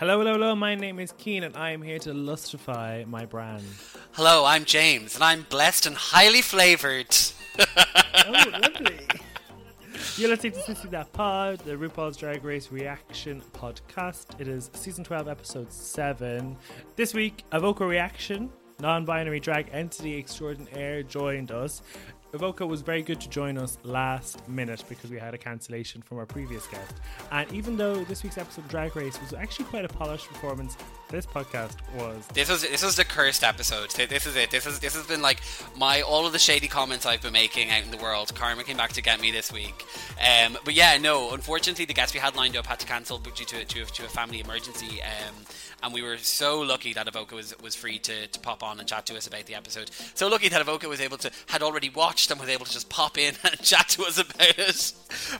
Hello, hello, hello. My name is Keen, and I am here to lustify my brand. Hello, I'm James, and I'm blessed and highly flavoured. oh, lovely. You're listening to Sissy That Pod, the RuPaul's Drag Race reaction podcast. It is season 12, episode 7. This week, a vocal reaction. Non binary drag entity extraordinaire joined us. Evoca was very good to join us last minute because we had a cancellation from our previous guest. And even though this week's episode of Drag Race was actually quite a polished performance, this podcast was. This was this was the cursed episode. This is it. This is this has been like my all of the shady comments I've been making out in the world. Karma came back to get me this week. Um, but yeah, no. Unfortunately, the guest we had lined up had to cancel due to to, to a family emergency. Um, and we were so lucky that Avoca was was free to, to pop on and chat to us about the episode. So lucky that Avoca was able to had already watched and was able to just pop in and chat to us about it.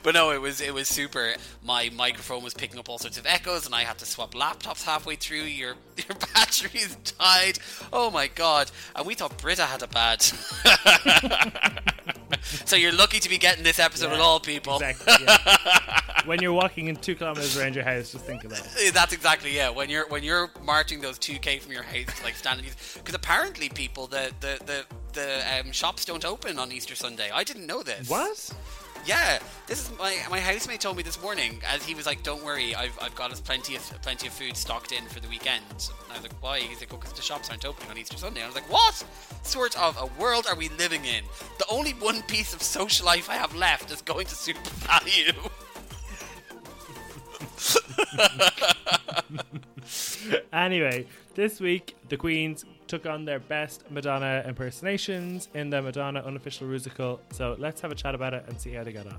But no, it was it was super. My microphone was picking up all sorts of echoes, and I had to swap laptops halfway through. Your your batteries died. Oh my god! And we thought Brita had a bad. so you're lucky to be getting this episode yeah, with all people. Exactly. Yeah. when you're walking in two kilometers around your house, just think of that. That's exactly yeah. When you're when you're marching those two k from your house, like standing, because apparently people the the the the um, shops don't open on Easter Sunday. I didn't know this. What? Yeah, this is my my housemate told me this morning as he was like, "Don't worry, I've, I've got us plenty of plenty of food stocked in for the weekend." And I was like, "Why?" He's like, "Oh, because the shops aren't opening on Easter Sunday." And I was like, "What sort of a world are we living in? The only one piece of social life I have left is going to Super Value." anyway, this week the Queens took on their best Madonna impersonations in the Madonna unofficial musical. So let's have a chat about it and see how they got on.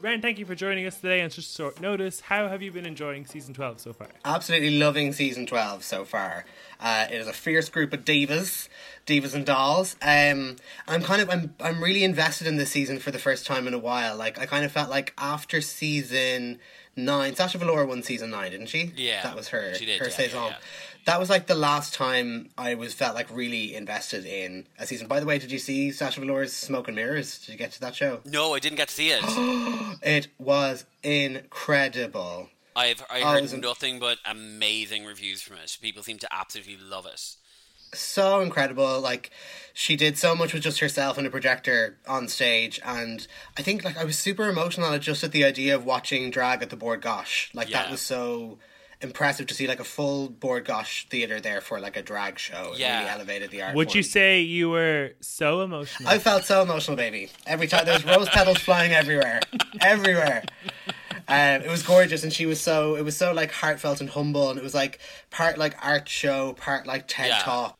Ren, thank you for joining us today on such short notice. How have you been enjoying season 12 so far? Absolutely loving season 12 so far. Uh, it is a fierce group of divas Divas and Dolls. Um, I'm kind of I'm I'm really invested in this season for the first time in a while. Like I kind of felt like after season nine, Sasha Velour won season nine, didn't she? Yeah, that was her. She did, her yeah, saison. Yeah, yeah. That was like the last time I was felt like really invested in a season. By the way, did you see Sasha Velour's Smoke and Mirrors? Did you get to that show? No, I didn't get to see it. it was incredible. I've I heard oh, nothing but amazing reviews from it. People seem to absolutely love it so incredible. Like she did so much with just herself and a projector on stage, and I think like I was super emotional just at the idea of watching drag at the Bord Gáis. Like yeah. that was so impressive to see like a full Bord Gáis theater there for like a drag show. It yeah. really elevated the art. Would you say you were so emotional? I felt so emotional, baby. Every time there's rose petals flying everywhere, everywhere. Um, it was gorgeous, and she was so. It was so like heartfelt and humble, and it was like part like art show, part like TED yeah. talk,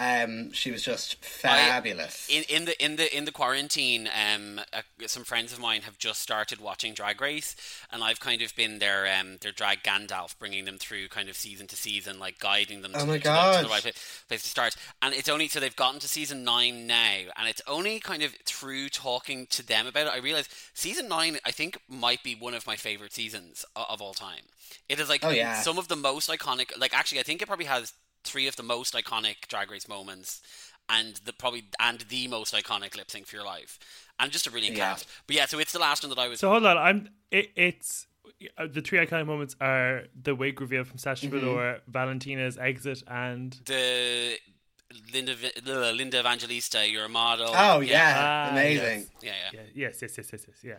um, she was just fabulous. I, in, in the in the in the quarantine, um, uh, some friends of mine have just started watching Drag Race, and I've kind of been their um their drag Gandalf, bringing them through kind of season to season, like guiding them. Oh to, my to, the, to the right place to start. And it's only so they've gotten to season nine now, and it's only kind of through talking to them about it I realize season nine I think might be one of my favorite seasons of, of all time. It is like oh, yeah. some of the most iconic. Like actually, I think it probably has three of the most iconic Drag Race moments, and the probably and the most iconic lip sync for your life, and just a brilliant yeah. cast. But yeah, so it's the last one that I was. So hold on, I'm. It, it's uh, the three iconic moments are the wig reveal from Sasha mm-hmm. Velour, Valentina's exit, and the Linda Linda Evangelista, you're a model. Oh yeah, yeah. Ah, amazing. Yes. Yeah, yeah, yes, yes, yes, yes, yes, yeah.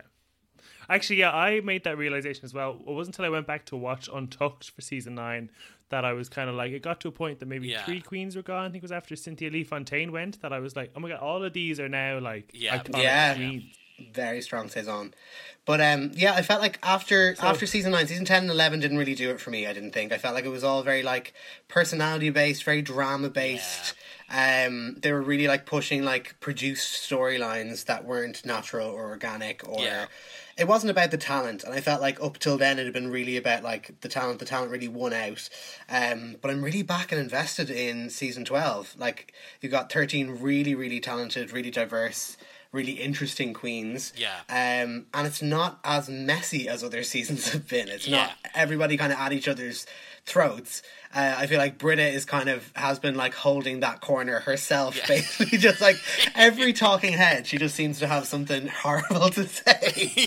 Actually, yeah, I made that realization as well. It wasn't until I went back to watch Untucked for season nine that I was kind of like, it got to a point that maybe yeah. three queens were gone. I think it was after Cynthia Lee Fontaine went that I was like, oh my god, all of these are now like yeah, yeah, queens. very strong saison. But um, yeah, I felt like after so, after season nine, season ten and eleven didn't really do it for me. I didn't think. I felt like it was all very like personality based, very drama based. Yeah. Um, they were really like pushing like produced storylines that weren't natural or organic or. Yeah it wasn't about the talent, and I felt like up till then it had been really about like the talent. The talent really won out. Um, but I'm really back and invested in season twelve. Like you got thirteen really, really talented, really diverse, really interesting queens. Yeah. Um, and it's not as messy as other seasons have been. It's yeah. not everybody kind of at each other's throats. Uh, I feel like Brita is kind of has been like holding that corner herself, basically, just like every talking head, she just seems to have something horrible to say.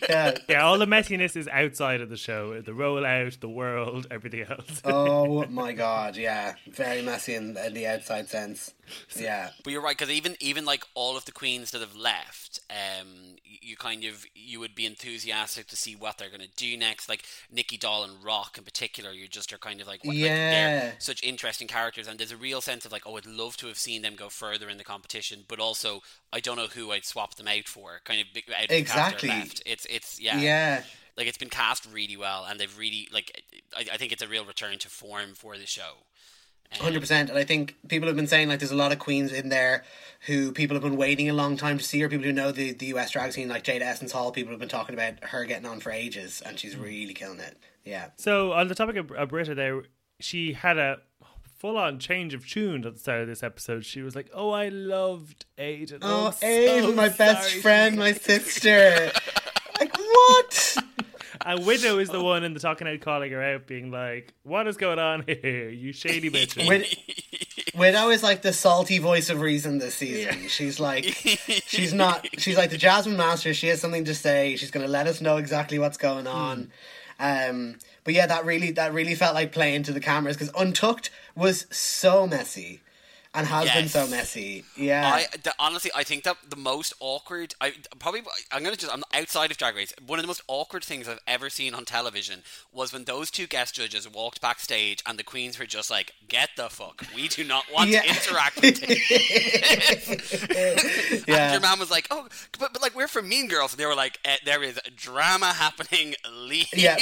yeah. Yeah, all the messiness is outside of the show. The rollout, the world, everything else. Oh my god, yeah, very messy in, in the outside sense. Yeah, But you're right because even even like all of the queens that have left, um, you, kind of you would be enthusiastic to see what they're going to do next. Like Nicky Doll and Rock in particular, you just are kind of like, what, like Yeah. they're such interesting characters, and there's a real sense of like, oh, I'd love to have seen them go further in the competition, but also I don't know who I'd swap them out for. Kind of big- out of the cast that are Exactly. left. It's it's yeah. yeah. like it's been cast really well, and they've really like I, I think it's a real return to form for the show. Hundred percent, and I think people have been saying like there's a lot of queens in there who people have been waiting a long time to see her. People who know the, the US drag scene, like Jaida Essence Hall, people have been talking about her getting on for ages, and she's mm. really killing it. Yeah, So on the topic of, of Brita, there she had a full-on change of tune at the start of this episode. She was like, "Oh, I loved Aiden. Oh, I'm so Abe, my best friend, my sister. like what? And Widow is the one in the talking head calling her out, being like, "What is going on here? You shady bitch." Wid- Widow is like the salty voice of reason this season. She's like, she's not. She's like the Jasmine Master. She has something to say. She's going to let us know exactly what's going on. Um, but yeah, that really that really felt like playing to the cameras because Untucked was so messy, and has been so messy. Yeah, I the, honestly, I think that the most awkward. I probably I'm gonna just I'm outside of Drag Race. One of the most awkward things I've ever seen on television was when those two guest judges walked backstage and the queens were just like, "Get the fuck, we do not want Yeah. to interact with you." And Yeah. your mom was like, "Oh, but, but like we're from Mean Girls," and they were like, eh, "There is drama happening. Leave." yeah.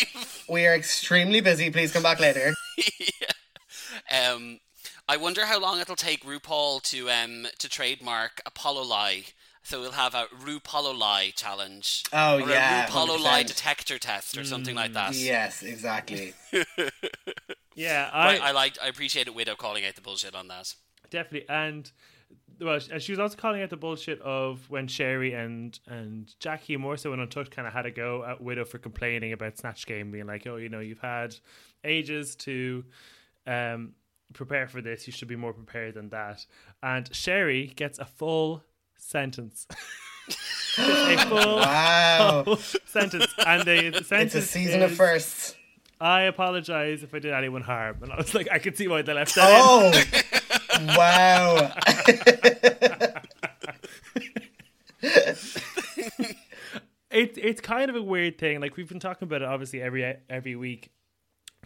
We are extremely busy. Please come back later. Um, I wonder how long it'll take RuPaul to um to trademark Apollo Lie. So we'll have a RuPaul Lie challenge. Oh, or yeah, a RuPaul Lie 100%. detector test or something like that. Yes, exactly. yeah, But I, I liked, I appreciated Widow calling out the bullshit on that. definitely and. Well, and she was also calling out the bullshit of when Sherry and and Jackie more so when Untucked kind of had a go at Widow for complaining about Snatch Game, being like, "Oh, you know, you've had ages to um, prepare for this. You should be more prepared than that." And Sherry gets a full sentence, a full, Wow, full sentence, and the, the sentence it's a season of is, firsts. I apologize if I did anyone harm, and I was like, I could see why they left that. Oh, wow. it's it's kind of a weird thing. Like we've been talking about it obviously every every week.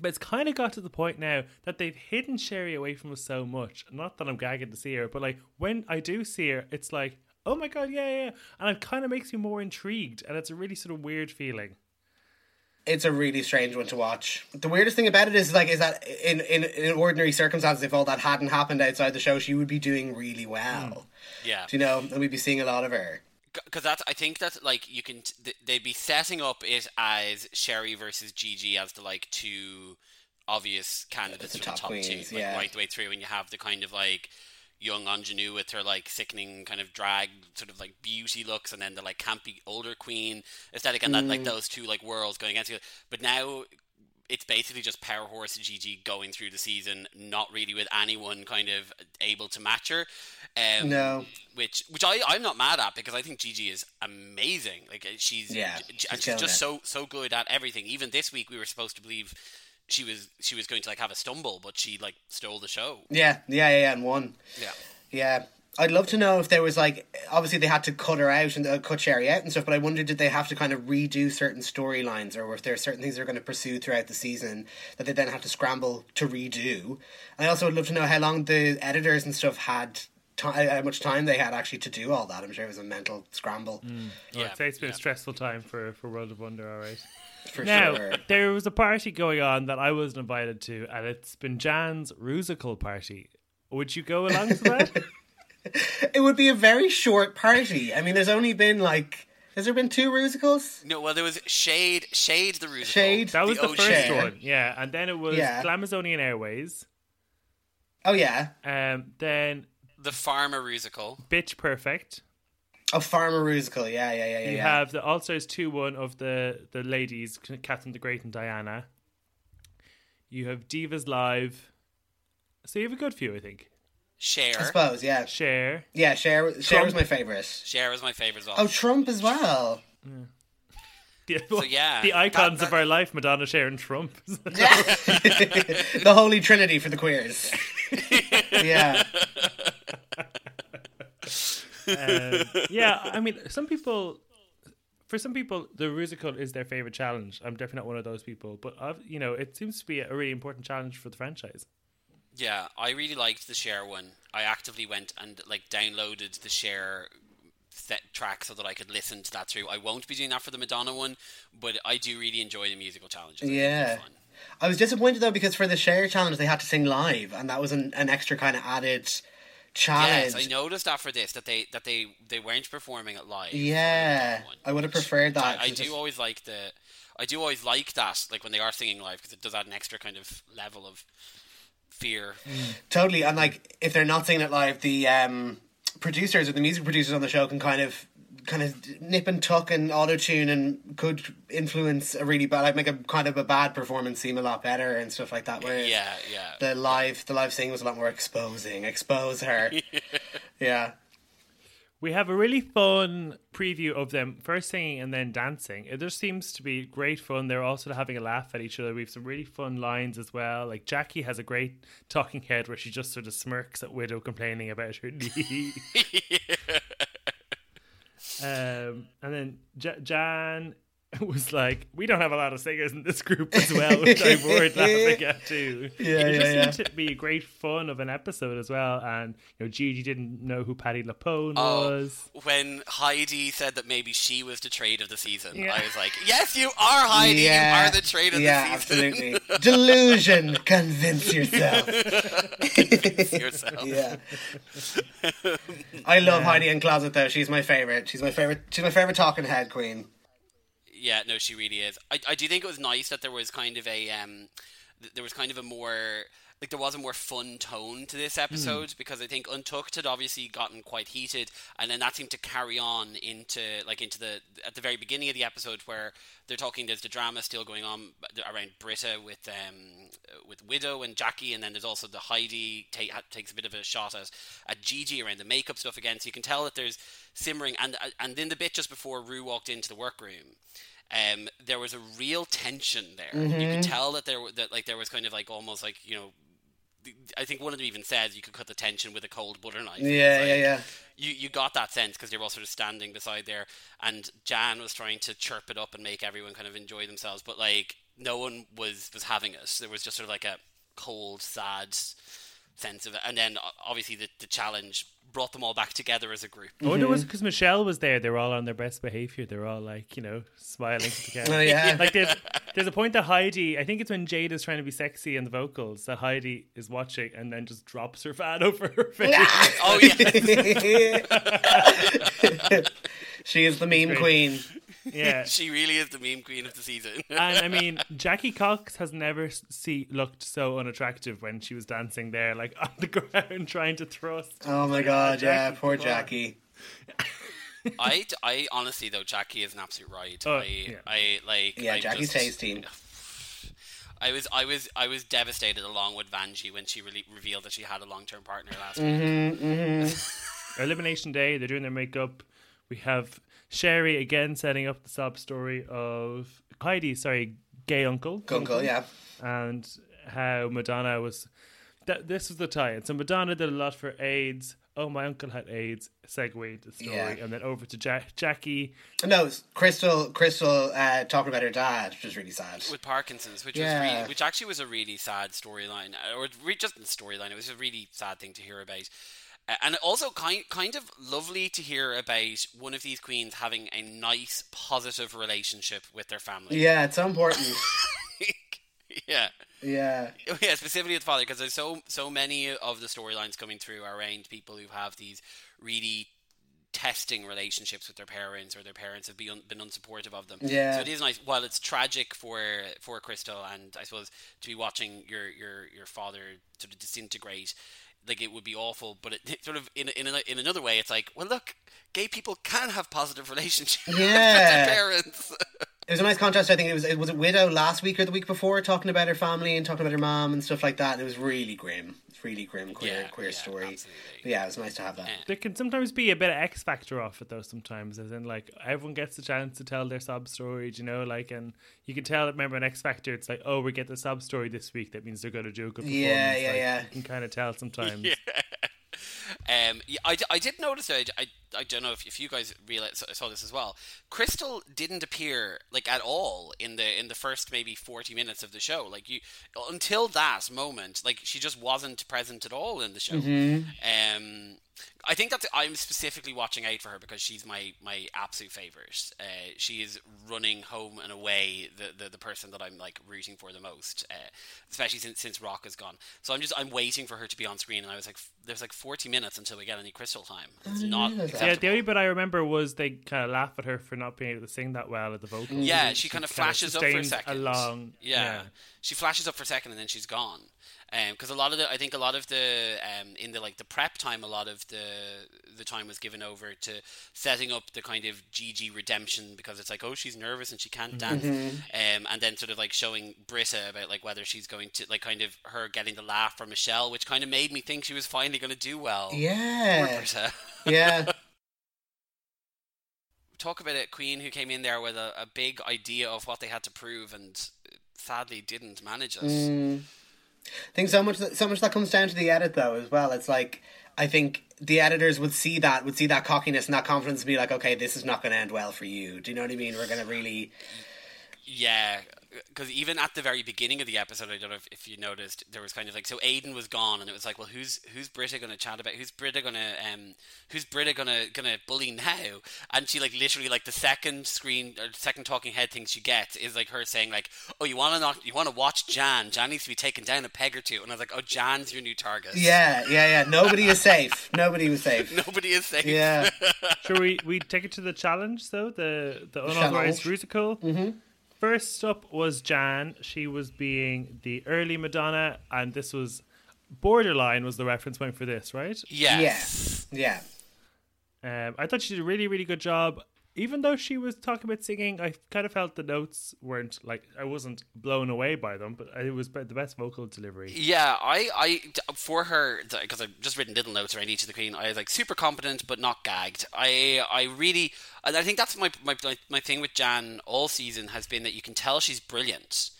But it's kind of got to the point now that they've hidden Sherry away from us so much. Not that I'm gagging to see her, but like when I do see her, it's like, oh my god, yeah, yeah, and it kind of makes me more intrigued, and it's a really sort of weird feeling. It's a really strange one to watch. The weirdest thing about it is like is that in, in in ordinary circumstances, if all that hadn't happened outside the show, she would be doing really well. Hmm. Yeah. Do you know? And we'd be seeing a lot of her. Because that's, I think that like you can, th- they'd be setting up it as Sherry versus Gigi as the like two obvious candidates The for the top queens, two, like yeah. right the way through, and you have the kind of like young ingenue with her like sickening kind of drag sort of like beauty looks, and then the like campy older queen aesthetic, and that Mm. like those two like worlds going against each other. But now it's basically just Power Horse Gigi going through the season, not really with anyone kind of able to match her. Um, No. which which I I'm not mad at because I think Gigi is amazing. Like uh, she's Yeah, she's and she's just it. so so good at everything. Even this week we were supposed to believe she was she was going to like have a stumble, but she like stole the show. Yeah, yeah, yeah, yeah, and won. Yeah. Yeah. I'd love to know if there was like obviously they had to cut her out and uh, cut Sherry out and stuff, but I wonder did they have to kind of redo certain storylines or if there are certain things they're going to pursue throughout the season that they then have to scramble to redo. I also would love to know how long the editors and stuff had ti how much time they had actually to do all that. I'm sure it was a mental scramble Well, Yeah, I'd it's been yeah. a stressful time for for World of Wonder. All right. for Now sure. there was a party going on that I wasn't invited to, and it's been Jan's Rusical party. Would you go along to that? It would be a very short party. I mean, there's only been like has there been two musicals? No, well there was Shade Shade the Rusical. Shade? That was the OG. first Yeah. one, yeah, and then it was Yeah. Glamazonian Airways, Oh yeah, um, then The Farmer Rusical. Bitch Perfect. a farmer musical. Yeah, yeah, yeah, yeah. You yeah. have the All Stars two one of the the ladies, Catherine the Great and Diana. You have Divas Live. So you have a good few, I think. Cher. I suppose, yeah. Cher. Yeah, Share. Cher Trump. was my favourite. Cher is my favorite as well. Oh, Trump as well. The, So, yeah, the icons that- of our life: Madonna, Cher, and Trump. the holy trinity for the queers. yeah. um, yeah, I mean, some people, for some people, the Rusical is their favorite challenge. I'm definitely not one of those people, but I've, you know, it seems to be a really important challenge for the franchise. Yeah, I really liked the Cher one. I actively went and like downloaded the Cher set track so that I could listen to that through. I won't be doing that for the Madonna one, but I do really enjoy the musical challenges. I Yeah. I was disappointed though because for the Cher challenge they had to sing live, and that was an, an extra kind of added challenge. Yes, I noticed that for this that they that they they weren't performing it live. Yeah, one, I would have preferred that. I, I do just- always like the. I do always like that, like when they are singing live, because it does add an extra kind of level of fear. Totally, and like if they're not singing it live, the um, producers or the music producers on the show can kind of kind of nip and tuck and auto tune and could influence a really bad like make a kind of a bad performance seem a lot better and stuff like that. Whereas Yeah, yeah. the live the live singing was a lot more exposing. Expose her. yeah. We have a really fun preview of them first singing and then dancing. It just seems to be great fun. They're also having a laugh at each other. We have some really fun lines as well. Like Jackie has a great talking head where she just sort of smirks at Widow complaining about her knee. um, and then J- Jan was like, "We don't have a lot of singers in this group as well," which I roared laughing at too. Yeah, it just yeah, seemed to be great fun of an episode as well. And you know, Gigi didn't know who Patti LuPone Oh, was. when Heidi said that maybe she was the trade of the season, Yeah. I was like, "Yes, you are Heidi. yeah. You are the trade of yeah, the season." absolutely. Delusion. Convince yourself. yourself. Yeah. I love Heidi N Closet though. She's my favorite. She's my favorite. She's my favorite talking head queen. Yeah, no, she really is. I, I do think it was nice that there was kind of a um, th- there was kind of a more like there was a more fun tone to this episode because I think Untucked had obviously gotten quite heated, and then that seemed to carry on into like into the at the very beginning of the episode where they're talking. There's the drama still going on around Brita with um with Widow and Jackie, and then there's also the Heidi ta- ha- takes a bit of a shot at at Gigi around the makeup stuff again. So you can tell that there's simmering, and and then the bit just before Rue walked into the workroom um, there was a real tension there. You could tell that there that like there was kind of like almost like you know. I think one of them even says you could cut the tension with a cold butter knife. It was Yeah, yeah, yeah. You you got that sense because they were all sort of standing beside there, and Jan was trying to chirp it up and make everyone kind of enjoy themselves, but like no one was was having it. There was just sort of like a cold, sad sense of it, and then obviously the the challenge brought them all back together as a group. I wonder mm-hmm. was because Michelle was there. They were all on their best behavior. They were all like, you know, smiling together. Oh yeah. Like there's, there's a point that Heidi, I think it's when Jade is trying to be sexy in the vocals, that Heidi is watching and then just drops her fan over her face. Oh yeah. she is the meme queen. yeah. she really is the meme queen of the season. And I mean, Jackie Cox has never see looked so unattractive when she was dancing there, like on the ground trying to thrust. Oh my god, yeah, Jackie, poor come. Jackie. I, I honestly though Jackie is an absolute ride. Oh, I yeah. I like Yeah, I Jackie's just- tasty. I was I was I was devastated along with Vanjie when she really revealed that she had a long term partner last Mm-hmm. week. Elimination Day, they're doing their makeup. We have Sherry again setting up the sob story of Heidi, sorry, gay uncle. Gunkel, yeah. and how Madonna was. That this was the tie-in. So Madonna did a lot for AIDS. Oh, my uncle had AIDS. Segue into the story, Yeah. and then over to Jack, Jackie. No, Crystal. Crystal uh, talking about her dad, which was really sad. With Parkinson's, which Yeah. was really, which actually was a really sad storyline, uh, or re- just the storyline. It was a really sad thing to hear about, uh, and also kind kind of lovely to hear about one of these queens having a nice, positive relationship with their family. Yeah, it's so important. yeah. Yeah, yeah, specifically with father, because there's so so many of the storylines coming through are around people who have these really testing relationships with their parents, or their parents have been been unsupportive of them. Yeah. So it is nice. While it's tragic for for Crystal, and I suppose to be watching your your your father sort of disintegrate. Like it would be awful, but it sort of in in in another way, it's like, well, look, gay people can have positive relationships with their parents. Was a nice contrast. I think it was it was a widow last week or the week before talking about her family and talking about her mom and stuff like that. And it was really grim. It's really grim queer Yeah, queer yeah, story. But yeah, it was nice to have that. There can sometimes be a bit of X factor off it though. Sometimes, as in like everyone gets a chance to tell their sub story, you know, like, and you can tell. Remember, an X Factor, it's like, oh, we get the sub story this week. That means they're going to do a good performance. Yeah, yeah, like, yeah. You can kind of tell sometimes. Um, yeah, I, I did notice. I, I, I don't know if, if you guys realize saw this as well. Crystal didn't appear like at all in the in the first maybe forty minutes of the show. Like you until that moment, like she just wasn't present at all in the show. Um, I think that I'm specifically watching out for her because she's my, my absolute favorite. Uh, she is running home and away the, the, the person that I'm like rooting for the most, uh, especially since since Rock is gone. So I'm just I'm waiting for her to be on screen, and I was like, there's like 40 minutes until we get any Crystal time. It's not. Yeah, the only bit I remember was they kind of laugh at her for not being able to sing that well at the vocals. Yeah, And she kind of kinda flashes up for a sustained second. Along, yeah. she flashes up for a second and then she's gone. Because a lot of the, I think a lot of the, um, in the like the prep time, a lot of the the time was given over to setting up the kind of Gigi redemption because it's like, oh, she's nervous and she can't dance, um, and then sort of like showing Brita about like whether she's going to like kind of her getting the laugh from Michelle, which kind of made me think she was finally going to do well. Yeah, yeah. talk about a queen who came in there with a, a big idea of what they had to prove and sadly didn't manage it. Mm. I think so much that so much that comes down to the edit though as well. It's like I think the editors would see that would see that cockiness and that confidence and be like, okay, this is not going to end well for you. Do you know what I mean? We're going to really Yeah, because even at the very beginning of the episode, I don't know if, if you noticed, there was kind of like so Aiden was gone, and it was like, well, who's who's Brita gonna chat about? Who's Brita gonna um who's Brita gonna gonna bully now? And she like literally like the second screen or second talking head thing she gets is like her saying like, oh, you want to not you want to watch Jan? Jan needs to be taken down a peg or two. And I was like, oh, Jan's your new target. Yeah, yeah, yeah. Nobody is safe. Nobody was safe. Nobody is safe. Yeah. Sure, we we take it to the challenge though the the unauthorized Challenge. musical. Mm-hmm. First up was Jan. She was being the early Madonna, and this was borderline was the reference point for this, right? Yes. yes. Yeah. Um, I thought she did a really really good job. Even though she was talking about singing, I kind of felt the notes weren't like I wasn't blown away by them, but it was the best vocal delivery. Yeah, I, I, for her, because I've just written little notes around each of the queen. I was like super competent, but not gagged. I, I really, and I think that's my, my, my thing with Jan all season has been that you can tell she's brilliant,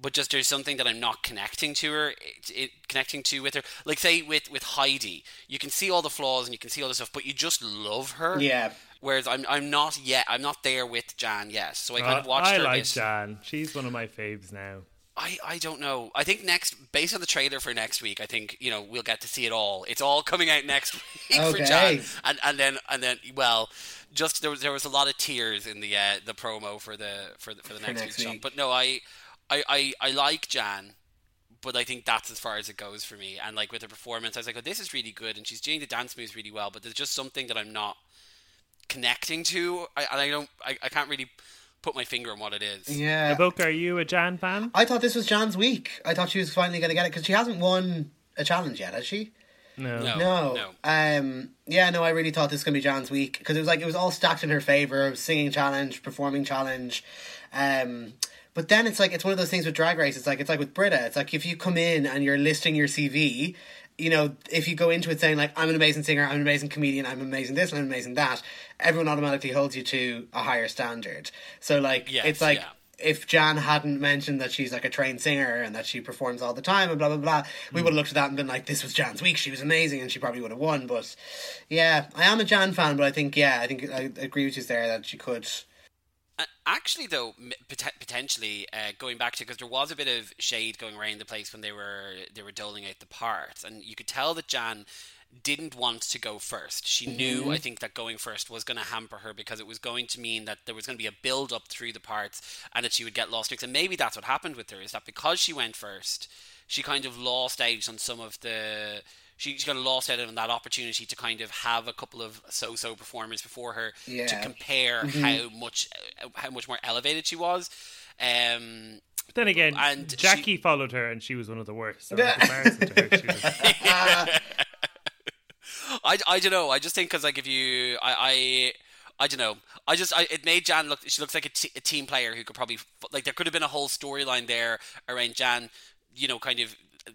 but just there's something that I'm not connecting to her, it, it, connecting to with her. Like say with with Heidi, you can see all the flaws and you can see all the stuff, but you just love her. Yeah. Whereas I'm, I'm not yet. I'm not there with Jan yet. So I kind of Uh, watched I her. a like bit. Jan. She's one of my faves now. I, I don't know. I think next, based on the trailer for next week, I think you know we'll get to see it all. It's all coming out next week for Jan, and and then and then well, just there was there was a lot of tears in the uh, the promo for the for the for the next, next week's week. But no, I, I I I like Jan, but I think that's as far as it goes for me. And like with her performance, I was like, oh, this is really good, and she's doing the dance moves really well. But there's just something that I'm not connecting to, I, and I don't, I, I can't really put my finger on what it is. Yeah. Evoke, are you a Jan fan? I thought this was Jan's week. I thought she was finally going to get it because she hasn't won a challenge yet, has she? No. No. No. no. Um. Yeah. No. I really thought this was gonna be Jan's week because it was like it was all stacked in her favor: singing challenge, performing challenge. Um. But then it's like it's one of those things with Drag Race. It's like it's like with Brita. It's like if you come in and you're listing your CV, you know, if you go into it saying like I'm an amazing singer, I'm an amazing comedian, I'm amazing this, I'm amazing that, everyone automatically holds you to a higher standard. So like Yes, it's like yeah. if Jan hadn't mentioned that she's like a trained singer and that she performs all the time and blah blah blah, we mm. would have looked at that and been like, "This was Jan's week. She was amazing, and she probably would have won." But yeah, I am a Jan fan, but I think yeah, I think I agree with you there that she could. Uh, Actually, though, pot- potentially uh, going back to because there was a bit of shade going around the place when they were they were doling out the parts, and you could tell that Jan didn't want to go first. She knew, I think, that going first was going to hamper her because it was going to mean that there was going to be a build up through the parts, and that she would get lost. And maybe that's what happened with her is that because she went first, she kind of lost out on some of the. She, she kind of lost out on that opportunity to kind of have a couple of so-so performers before her to Yeah. compare how much uh, how much more elevated she was. Um, But then again, And Jackie followed her, and she was one of the worst. So in her, I, I don't know. I just think because like if you I, I don't know. I just I, it made Jan look. She looks like a, t- a team player who could probably like. There could have been a whole storyline there around Jan. You know, kind of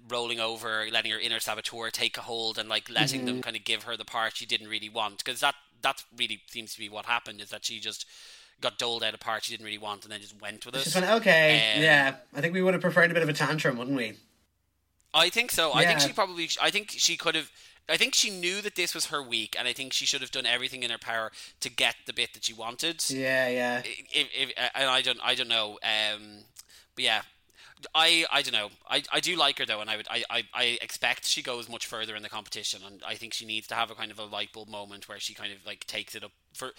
rolling over, letting her inner saboteur take a hold, and like letting mm-hmm. them kind of give her the part she didn't really want. Because that that really seems to be what happened. Is that she just got doled out a part she didn't really want, and then just went with it. Just went okay. Um, yeah, I think we would have preferred a bit of a tantrum, wouldn't we? I think so. Yeah. I think she probably. I think she could have I think she knew that this was her week, and I think she should have done everything in her power to get the bit that she wanted. Yeah, yeah. If, if, and I don't, I don't know. Um, but yeah, I, I don't know. I, I do like her though, and I would I, I, I expect she goes much further in the competition, and I think she needs to have a kind of a light bulb moment where she kind of like takes it up for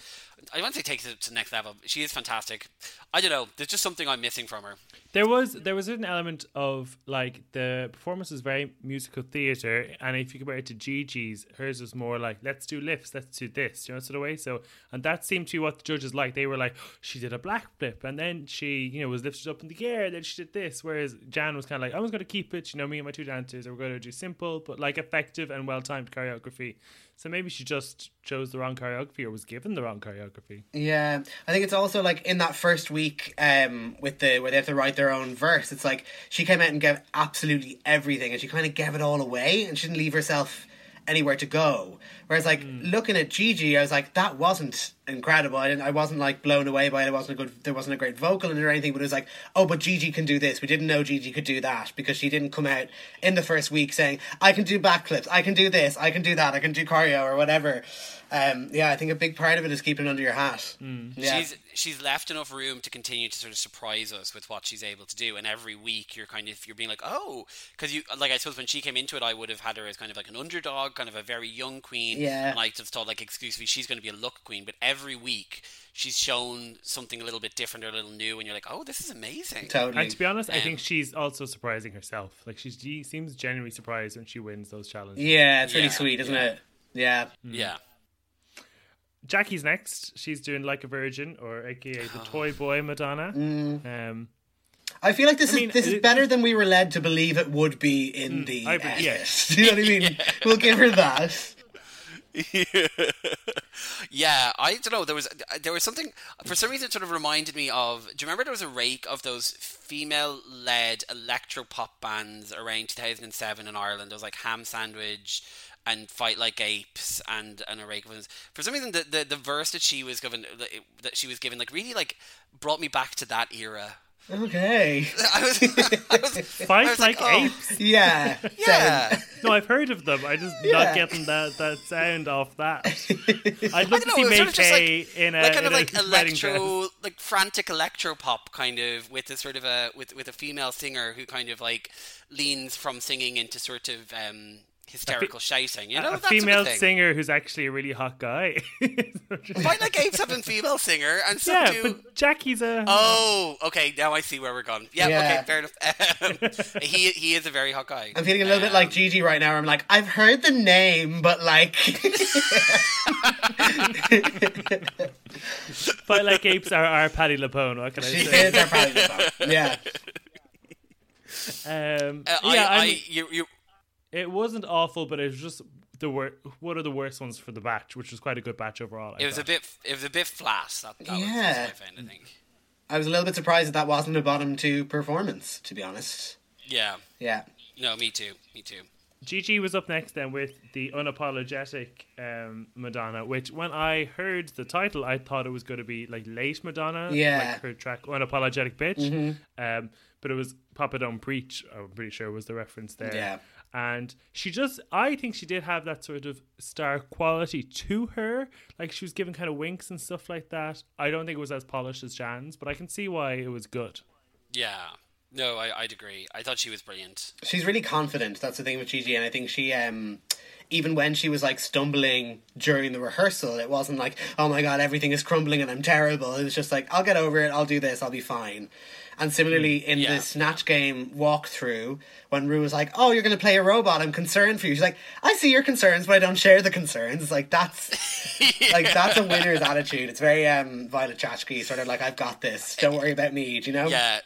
I won't say takes it to the next level. She is fantastic. I don't know. There's just something I'm missing from her. There was there was an element of like the performance was very musical theater, and if you compare it to Gigi's, hers was more like let's do lifts, let's do this, you know, sort of way. So, and that seemed to be what the judges like. They were like, oh, she did a black flip, and then she you know was lifted up in the air, then she did this. Whereas Jan was kind of like, I was going to keep it, you know, me and my two dancers we're going to do simple but like effective and well timed choreography. So maybe she just chose the wrong choreography or was given the wrong choreography. Yeah, I think it's also like in that first week um, with the where they have to write their own verse. It's like she came out and gave absolutely everything, and she kind of gave it all away, and she didn't leave herself anywhere to go. Whereas like mm. looking at Gigi, I was like, that wasn't incredible. I didn't I wasn't like blown away by it. It wasn't a good there wasn't a great vocal in it or anything, but it was like, oh but Gigi can do this. We didn't know Gigi could do that because she didn't come out in the first week saying, I can do backflips, I can do this, I can do that, I can do choreo or whatever um, yeah, I think a big part of it is keeping it under your hat. Mm. Yeah. She's she's left enough room to continue to sort of surprise us with what she's able to do, and every week you're kind of you're being like, oh, because you like I suppose when she came into it, I would have had her as kind of like an underdog, kind of a very young queen, yeah, and I just thought like exclusively she's going to be a look queen, but every week she's shown something a little bit different or a little new, and you're like, oh, this is amazing. Totally. And to be honest, um, I think she's also surprising herself. Like she's, she seems genuinely surprised when she wins those challenges. Yeah, it's really yeah, sweet, isn't yeah. it? Yeah. Mm. Yeah. Jackie's next. She's doing like a virgin, or AKA the toy boy Madonna. Mm. Um, I feel like this I is mean, this is better than we were led to believe it would be in mm, the. I, yes, you know what I mean. yeah. We'll give her that. yeah, I don't know. There was there was something for some reason. Sort of reminded me of. Do you remember there was a rake of those female-led electro pop bands around 2007 in Ireland? There was like Ham Sandwich, and fight like apes and and a rake of ones. For some reason, the, the the verse that she was given that she was given like really like brought me back to that era. Okay. I was, I was fight I was like, like oh. apes. Yeah. Yeah. no, I've heard of them. I just yeah. not getting that that sound off that. I'd love to see MayKay like, in a like kind of like electro, like frantic electro pop kind of with a sort of a with with a female singer who kind of like leans from singing into sort of um hysterical shouting. You know, a female singer who's actually a really hot guy. Why not Gabe's having female singer and so yeah, do... but Jackie's a. Oh, okay. Now I see where we're going. Yeah, yeah. okay, fair enough. Um, he he is a very hot guy. I'm feeling a little um, bit like um, Gigi right now. I'm like, I've heard the name, but like. but like apes are our Patti LuPone. What can I say? She is our Patti LuPone. Yeah. Um, uh, yeah, I, I, you, you, it wasn't awful, but it was just the wor- one of the worst ones for the batch, which was quite a good batch overall. I it was thought. a bit. It was a bit flat. That, that yeah. Was I think. I was a little bit surprised that that wasn't a bottom two performance. To be honest. Yeah. Yeah. No, me too. Me too. Gigi was up next then with the unapologetic um, Madonna, which when I heard the title, I thought it was going to be like late Madonna, yeah, like her track "Unapologetic Bitch," mm-hmm. um, but it was Papa Don't Preach. I'm pretty sure was the reference there. Yeah, and she just i think she did have that sort of star quality to her. Like she was giving kind of winks and stuff like that. I don't think it was as polished as jan's but i can see why it was good. Yeah. No I, i'd agree. I thought she was brilliant. She's really confident. That's the thing with gigi and i think she um even when she was like stumbling during the rehearsal, it wasn't like, oh my god, everything is crumbling and I'm terrible. It was just like, I'll get over it, I'll do this, I'll be fine. And similarly, mm, in yeah. the Snatch game walkthrough, when Ru was like, "Oh, you're going to play a robot. I'm concerned for you." She's like, "I see your concerns, but I don't share the concerns." It's like that's yeah. like that's a winner's attitude. It's very um, Violet Chachki, sort of like, "I've got this. Don't worry about me." Do you know? Yeah.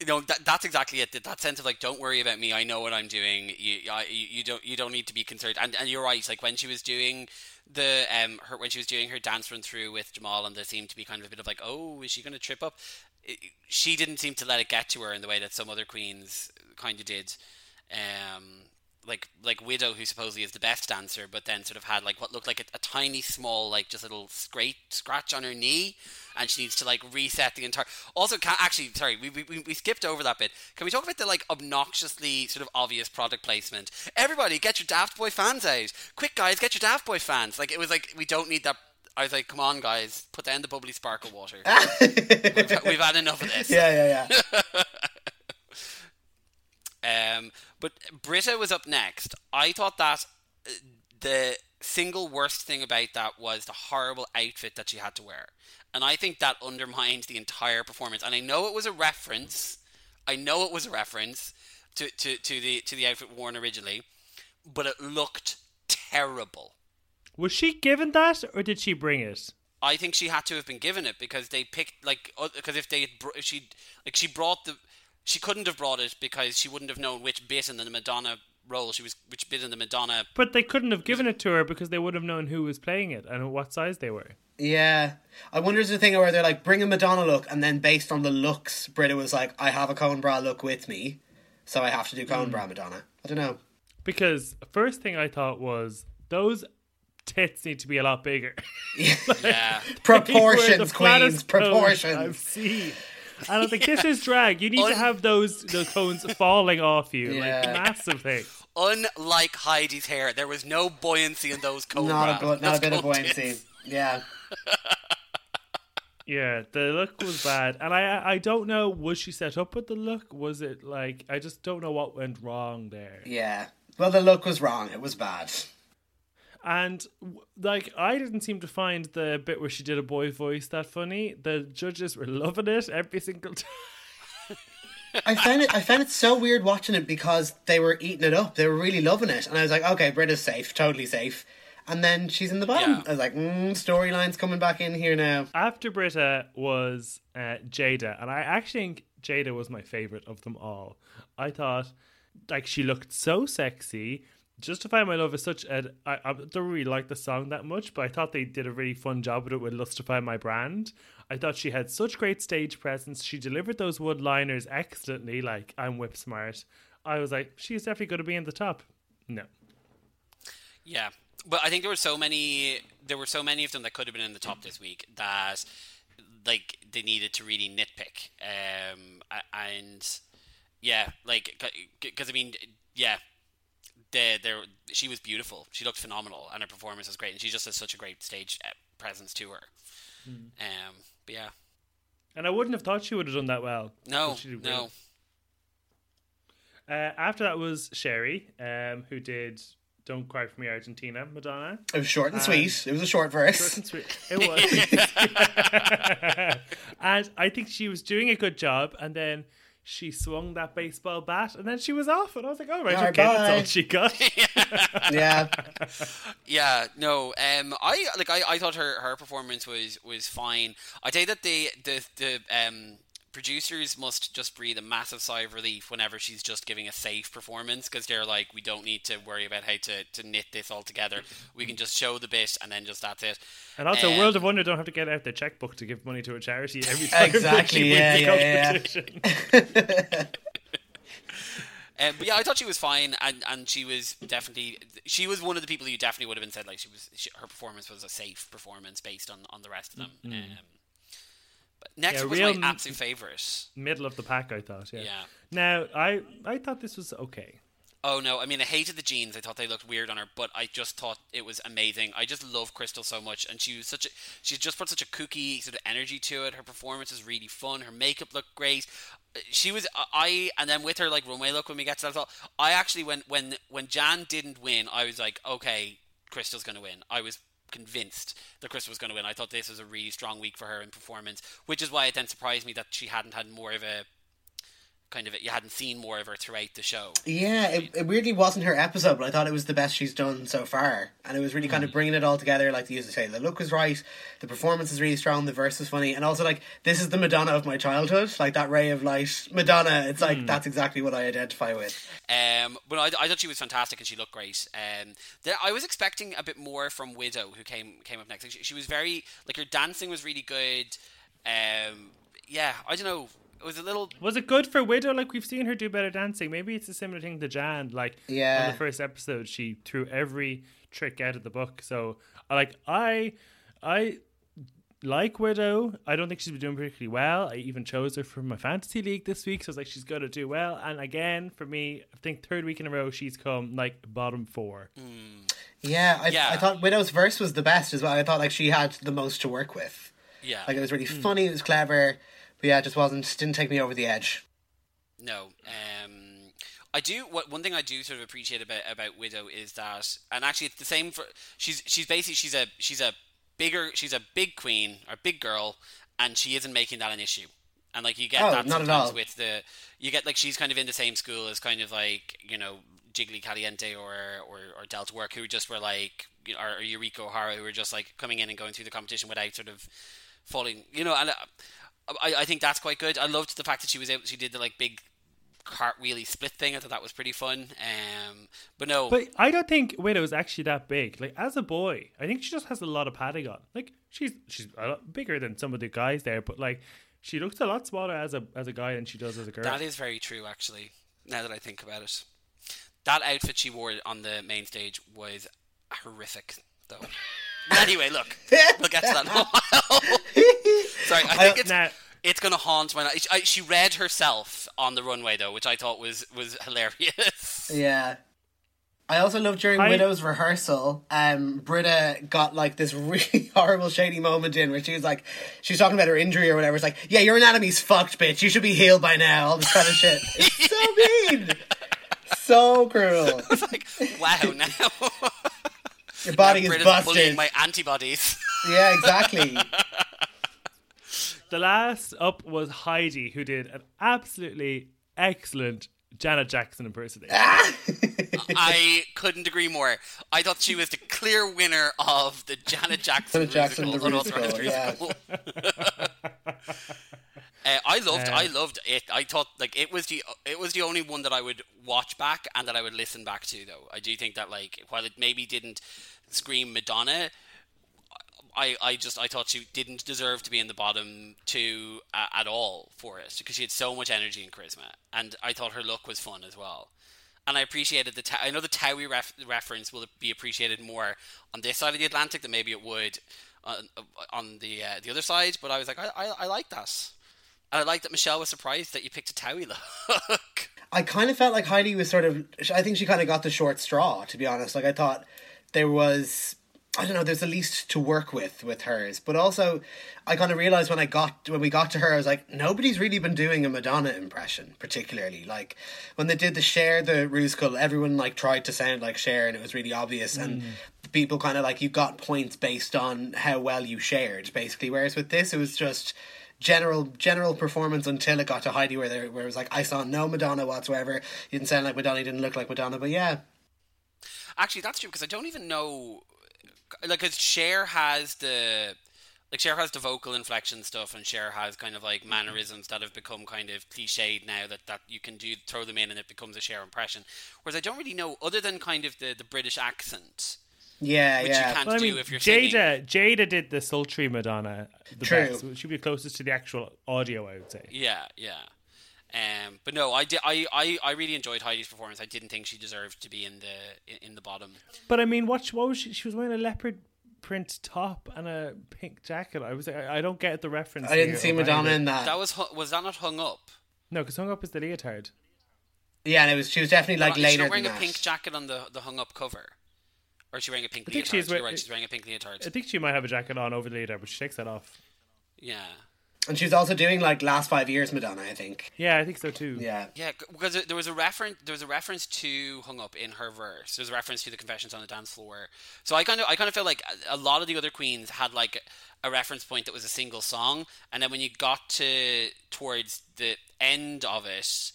You know that, that's exactly it. That sense of like, don't worry about me. I know what I'm doing. You, I, you don't, you don't need to be concerned. And and you're right. Like when she was doing the um her when she was doing her dance run through with Jamal, and there seemed to be kind of a bit of like, oh, is she going to trip up? It, she didn't seem to let it get to her in the way that some other queens kind of did. Um, like like Widow, who supposedly is the best dancer, but then sort of had like what looked like a, a tiny, small, like just a little scrape scratch on her knee, and she needs to like reset the entire. Also, can, actually, sorry, we, we we skipped over that bit. Can we talk about the like obnoxiously sort of obvious product placement? Everybody, get your Daft Boy fans out! Quick, guys, get your Daft Boy fans! Like it was like we don't need that. I was like, come on, guys, put down the bubbly sparkle water. we've, we've had enough of this. Yeah, yeah, yeah. Um, but Brita was up next. I thought that uh, the single worst thing about that was the horrible outfit that she had to wear. And I think that undermined the entire performance. And I know it was a reference. I know it was a reference to, to, to the to the outfit worn originally, but it looked terrible. Was she given that, or did she bring it? I think she had to have been given it because they picked like because if they if she like she brought the she couldn't have brought it because she wouldn't have known which bit in the Madonna role she was, which bit in the Madonna. But they couldn't have given it to her because they would have known who was playing it and what size they were. Yeah, I wonder is the thing where they're like bring a Madonna look, and then based on the looks, Brita was like, I have a cone bra look with me, so I have to do cone mm. bra Madonna. I don't know. Because first thing I thought was those tits need to be a lot bigger. like, yeah, proportions, queens, proportions. I've seen. I don't think this is drag. You need Un- to have those those cones falling off you, yeah. like massive thing. Unlike Heidi's hair, there was no buoyancy in those cones. Not a, not a bit of buoyancy. Yeah. yeah, the look was bad, and I I don't know was she set up with the look? Was it like I just don't know what went wrong there. Yeah, well, the look was wrong. It was bad. And like, I didn't seem to find the bit where she did a boy voice that funny. The judges were loving it every single time. I found it. I found it so weird watching it because they were eating it up. They were really loving it, and I was like, "Okay, Brita's safe, totally safe." And then she's in the bottom. Yeah. I was like, mm, "Storyline's coming back in here now." After Brita was uh, Jaida, and I actually think Jaida was my favorite of them all. I thought, like, she looked so sexy Justify My Love is such a. I, I don't really like the song that much, but I thought they did a really fun job with it with Lustify My Brand. I thought she had such great stage presence. She delivered those wood liners excellently, like, I'm whip smart. I was like, she's definitely going to be in the top. No. Yeah. But I think there were so many. There were so many of them that could have been in the top this week that, like, they needed to really nitpick. Um, and yeah, like, because I mean, yeah, they, they she was beautiful. She looked phenomenal, and her performance was great. And she just has such a great stage uh, presence to her. Mm. Um, but yeah, and I wouldn't have thought she would have done that well. No, no. Uh, after that was Sherry, um, who did "Don't Cry for Me, Argentina," Madonna. It was short and, and sweet. It was a short verse. Short and sweet. It was. and I think she was doing a good job. And then she swung that baseball bat and then she was off and I was like, all right, right okay, bye. that's all she got. yeah. Yeah, no. Um I like I, I thought her, her performance was was fine. I say that the the the um producers must just breathe a massive sigh of relief whenever she's just giving a safe performance because they're like, we don't need to worry about how to, to knit this all together. We can just show the bit and then just that's it. And also, um, World of Wonder don't have to get out their checkbook to give money to a charity every time exactly, yeah, yeah, yeah. Um, but yeah, I thought she was fine, and, and she was definitely she was one of the people who definitely would have been said like she was she, her performance was a safe performance based on, on the rest of them. Mm. Um, but next yeah, was my absolute favorite. Middle of the pack, I thought. Yeah. yeah. Now, I I thought this was okay. Oh no! I mean, I hated the jeans. I thought they looked weird on her, but I just thought it was amazing. I just love Crystal so much, and she was such a she just put such a kooky sort of energy to it. Her performance was really fun. Her makeup looked great. Uh, she was uh, I, and then with her like runway look when we get to that, I, thought, I actually when when when Jan didn't win, I was like, okay, Crystal's going to win. I was convinced that Chris was going to win. I thought this was a really strong week for her in performance, which is why it then surprised me that she hadn't had more of a kind of you hadn't seen more of her throughout the show. Yeah, it, it weirdly wasn't her episode, but I thought it was the best she's done so far, and it was really kind of bringing it all together. Like you used to say, the look was right, the performance is really strong, the verse was funny, and also like this is the Madonna of my childhood, like that ray of light, Madonna. It's like that's exactly what I identify with. Um, but I, I thought she was fantastic and she looked great. Um, there, I was expecting a bit more from Widow, who came came up next. Like, she, she was very like her dancing was really good. Um, yeah, I don't know. It was a little. Was it good for Widow? Like we've seen her do better dancing. Maybe it's a similar thing to Jan. Like Yeah. on the first episode, she threw every trick out of the book. So like I I like Widow. I don't think she's been doing particularly well. I even chose her for my fantasy league this week, so I was like, she's going to do well. And again, for me, I think third week in a row, she's come like bottom four. Mm. Yeah, I, Yeah. I thought Widow's verse was the best as well. I thought like she had the most to work with. Yeah. Like it was really mm. funny, it was clever, but yeah, it just wasn't didn't take me over the edge. No. Um, I do. What one thing I do sort of appreciate about about Widow is that, and actually it's the same for she's she's basically she's a she's a bigger she's a big queen or big girl, and she isn't making that an issue. And like you get Oh, that not at sometimes all. with the you get like she's kind of in the same school as kind of like you know Jiggly Caliente or or, or Delta Work who just were like you know, or, or Eureka O'Hara who were just like coming in and going through the competition without sort of falling you know and uh, I, I think that's quite good. I loved the fact that she was able she did the like big cartwheely split thing. I thought that was pretty fun. Um, but no, But I don't think Widow is actually that big. Like as a boy, I think she just has a lot of padding on. Like she's she's a lot bigger than some of the guys there, but like she looks a lot smaller as a as a guy than she does as a girl. that is very true. Actually, now that I think about it, that outfit she wore on the main stage was horrific, though. anyway, look, we'll get to that. in a while. Sorry, I think it's. Now, It's gonna haunt my night. I- She read herself on the runway though, which I thought was was hilarious. Yeah. I also love during I- Widow's rehearsal, um, Brita got like this really horrible, shady moment in where she was like, she was talking about her injury or whatever. It's like, yeah, your anatomy's fucked, bitch. You should be healed by now. All this kind of shit. It's so mean. So cruel. It's like, wow, now Your body is Brita's busted. my antibodies. Yeah, exactly. The last up was Heidi, who did an absolutely excellent Janet Jackson impersonation. I couldn't agree more. I thought she was the clear winner of the Janet Jackson, Janet Jackson, musical, the unauthorized musical, musical. Uh, I loved, I loved it. I thought like it was the it was the only one that I would watch back and that I would listen back to. Though I do think that like while it maybe didn't scream Madonna, I, I just I thought she didn't deserve to be in the bottom two uh, at all for it because she had so much energy and charisma, and I thought her look was fun as well. And I appreciated the. Ta- I know the Towie ref- reference will be appreciated more on this side of the Atlantic than maybe it would on, on the uh, the other side. But I was like, I, I, I like that, and I like that Michelle was surprised that you picked a Towie look. I kind of felt like Heidi was sort of. I think she kind of got the short straw, to be honest. Like I thought there was. I don't know. There's the least to work with with hers, but also I kind of realized when I got when we got to her, I was like, nobody's really been doing a Madonna impression, particularly. Like when they did the share the Rusical, everyone like tried to sound like Cher, and it was really obvious. And mm. people kind of like you got points based on how well you shared, basically. Whereas with this, it was just general general performance until it got to Heidi where there where it was like I saw no Madonna whatsoever. You didn't sound like Madonna, you didn't look like Madonna, but yeah. Actually, that's true because I don't even know. Like, because Cher has the. Like Cher has the vocal inflection stuff, and Cher has kind of like mm-hmm. mannerisms that have become kind of cliched now that, that you can do throw them in and it becomes a Cher impression. Whereas I don't really know other than kind of the, the British accent, Yeah, which yeah. you can't Well, I do mean, if you're singing. Jaida Jaida did the sultry Madonna the True. best. She'd be closest to the actual audio, I would say. Yeah, yeah. Um, but no, I, did, I, I, I really enjoyed Heidi's performance. I didn't think she deserved to be in the in, in the bottom. But I mean, what what was she? She was wearing a leopard print top and a pink jacket. I was like, I I don't get the reference. I didn't here see Madonna in that. That was was that not hung up? No, because hung up is the leotard. yeah, and it was she was definitely like She's later not wearing than a that. pink jacket on the, the hung up cover. Or is she wearing a pink I think leotard? she's You're we- right, she's wearing a pink leotard. I think she might have a jacket on over the leotard, but she takes that off. Yeah. And she was also doing like last five years Madonna, I think. Yeah, I think so too. Yeah. Yeah, because there- there was a reference. There was a reference to "Hung Up" in her verse. There's a reference to the confessions on the dance floor. So I kind of, I kind of feel like a- a lot of the other queens had like a reference point that was a single song, and then when you got to towards the end of it.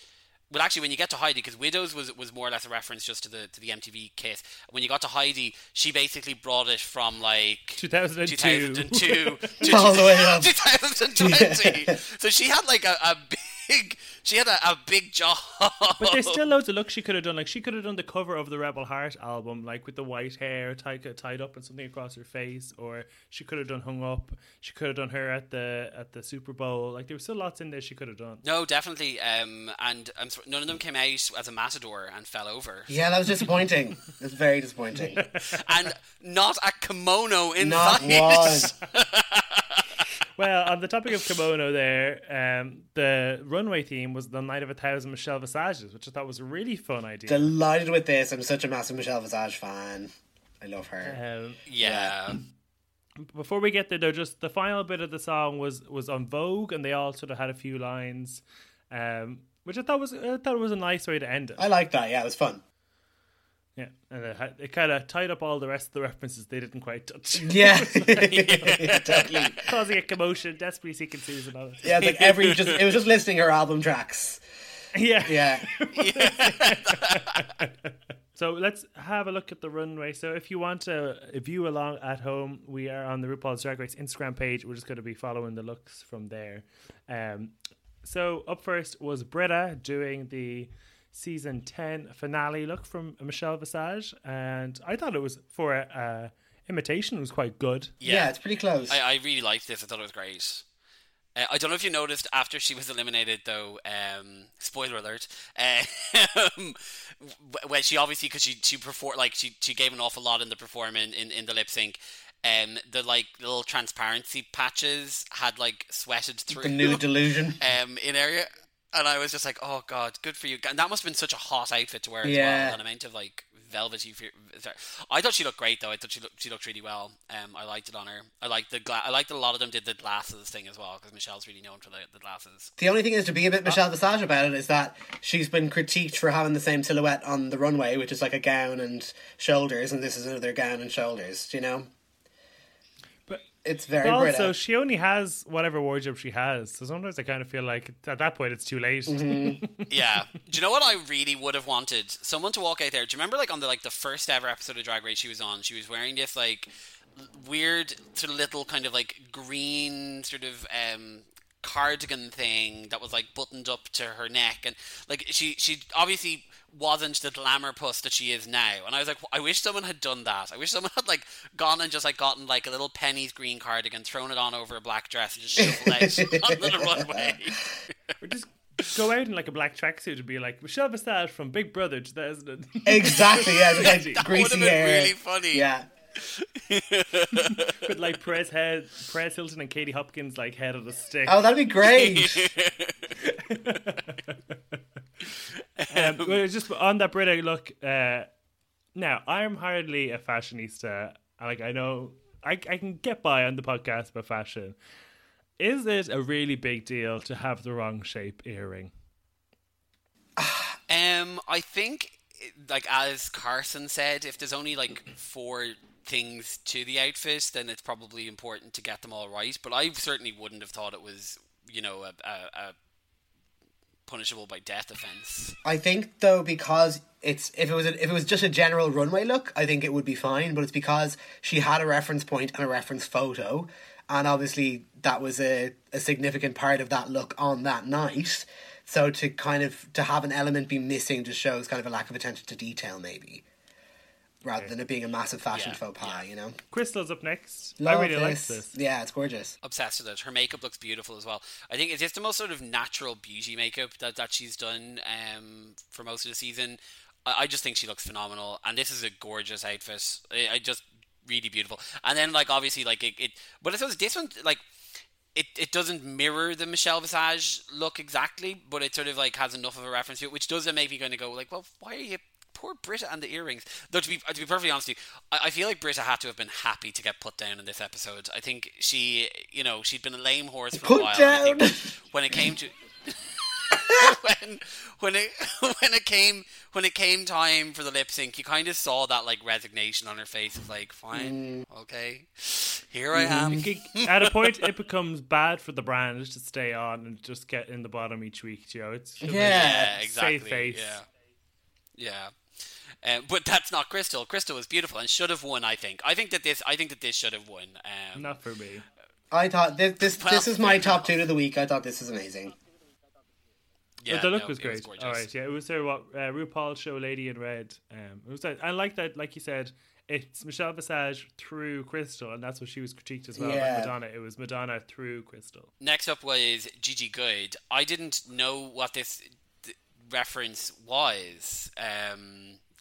Well, actually, when you get to Heidi, because Widows was was more or less a reference just to the to the MTV kiss. When you got to Heidi, she basically brought it from like 2002. 2002 to All the way up. 2020. So she had like a, a big, she had a, a big job. But there's still loads of looks she could have done. Like she could have done the cover of the Rebel Heart album, like with the white hair tied tied up and something across her face, or she could have done hung up. She could have done her at the at the Super Bowl. Like there was still lots in there she could have done. No, definitely. Um, and I'm none of them came out as a matador and fell over, Yeah, that was disappointing. it's very disappointing. and not a kimono Not inside. one. Well, on the topic of kimono, there, um, the runway theme was the Night of a Thousand Michelle Visages, which I thought was a really fun idea. Delighted with this. I'm such a massive Michelle Visage fan. I love her. Um, Yeah. before we get there, though, just the final bit of the song was was on Vogue, and they all sort of had a few lines, um, which I thought was I thought it was a nice way to end it. I like that. Yeah, it was fun. Yeah, and it, had- it kind of tied up all the rest of the references they didn't quite touch, Yeah, totally. causing a commotion, desperately seeking Susan on it. Yeah, it's like every just it was just listing her album tracks. Yeah. Yeah, So let's have a look at the runway. So if you want to view along at home, we are on the RuPaul's Drag Race Instagram page. We're just going to be following the looks from there. Um, so up first was Brita doing the season 10 finale look from Michelle Visage. And I thought it was for a, a imitation, it was quite good. yeah, it's pretty close. I, I really liked this. I thought it was great. Uh, I don't know if you noticed after she was eliminated, though. Um, spoiler alert. Um, when she obviously because she she performed like she she gave an awful lot in the performance in, in the lip sync. Um, the like little transparency patches had like sweated through the new delusion. um in area, and I was just like, oh god, good for you. And that must have been such a hot outfit to wear as Yeah. well. An amount of like velvety. I thought she looked great though. I thought she looked she looked really well. Um, I liked it on her. I liked the gla- I liked a lot of them did the glasses thing as well because Michelle's really known for the, the glasses. The only thing is to be a bit Michelle Visage about it is that she's been critiqued for having the same silhouette on the runway, which is like a gown and shoulders, and this is another gown and shoulders. Do you know? But It's very But Brita. also, she only has whatever wardrobe she has. So sometimes I kind of feel like at that point it's too late. yeah. Do you know what I really would have wanted? Someone to walk out there. Do you remember like on the like the first ever episode of Drag Race she was on? She was wearing this like weird sort of little kind of like green sort of um cardigan thing that was like buttoned up to her neck and like she she obviously wasn't the glamour puss that she is now and I was like I wish someone had done that I wish someone had like gone and just like gotten like a little Penneys green cardigan thrown it on over a black dress and just shuffled out on the runway Or just go out in like a black tracksuit and be like Michelle Visage from Big Brother 2000. exactly. Yeah, like That would have greasy been hair. really funny Yeah, with like Perez head, Perez Hilton and Katie Hopkins like head of the stick. Oh, that'd be great. Um, well, just on that Brita look. Uh, now I'm hardly a fashionista. Like I know I I can get by on the podcast about fashion. Is it a really big deal to have the wrong shape earring? Um, I think, like as Carson said, if there's only like four things to the outfit, then it's probably important to get them all right. But I certainly wouldn't have thought it was, you know, a, a, a punishable by death offense. I think though because it's if it was a, if it was just a general runway look, I think it would be fine. But it's because she had a reference point and a reference photo, and obviously that was a, a significant part of that look on that night. So to kind of to have an element be missing just shows kind of a lack of attention to detail, maybe, rather than it being a massive fashion Yeah, faux pas. You know, Crystal's up next. Love I really like this. this. Yeah, it's gorgeous. Obsessed with it. Her makeup looks beautiful as well. I think it's just the most sort of natural beauty makeup that, that she's done um, for most of the season. I, I just think she looks phenomenal, and this is a gorgeous outfit. I, I just really beautiful. And then like obviously like it, it but I suppose this one like it, it doesn't mirror the Michelle Visage look exactly, but it sort of like has enough of a reference to it, which does then make me kind of go like, well, why are you poor Brita and the earrings. Though to be to be perfectly honest with you, I, I feel like Brita had to have been happy to get put down in this episode. I think she, you know, she'd been a lame horse for Put a while. down. When it came to when when it when it came when it came time for the lip sync, you kind of saw that like resignation on her face of like, fine, Mm. okay, here I am. At a point, it becomes bad for the brand to stay on and just get in the bottom each week. You know, it's Yeah. Yeah, Save exactly. face. Yeah, yeah. Um, but that's not Crystal. Crystal was beautiful and should have won. I think. I think that this. I think that this should have won. Um, not for me. I thought this this, Well, this is my top two of the week. I thought this was amazing. yeah, the look no, was great. gorgeous. All right, yeah, it was their what uh, RuPaul show, Lady in Red. Um, it was. I like that, like you said, it's Michelle Visage through Crystal, and that's what she was critiqued as well. Yeah. Like Madonna, it was Madonna through Crystal. Next up was Gigi Goode. I didn't know what this th- reference was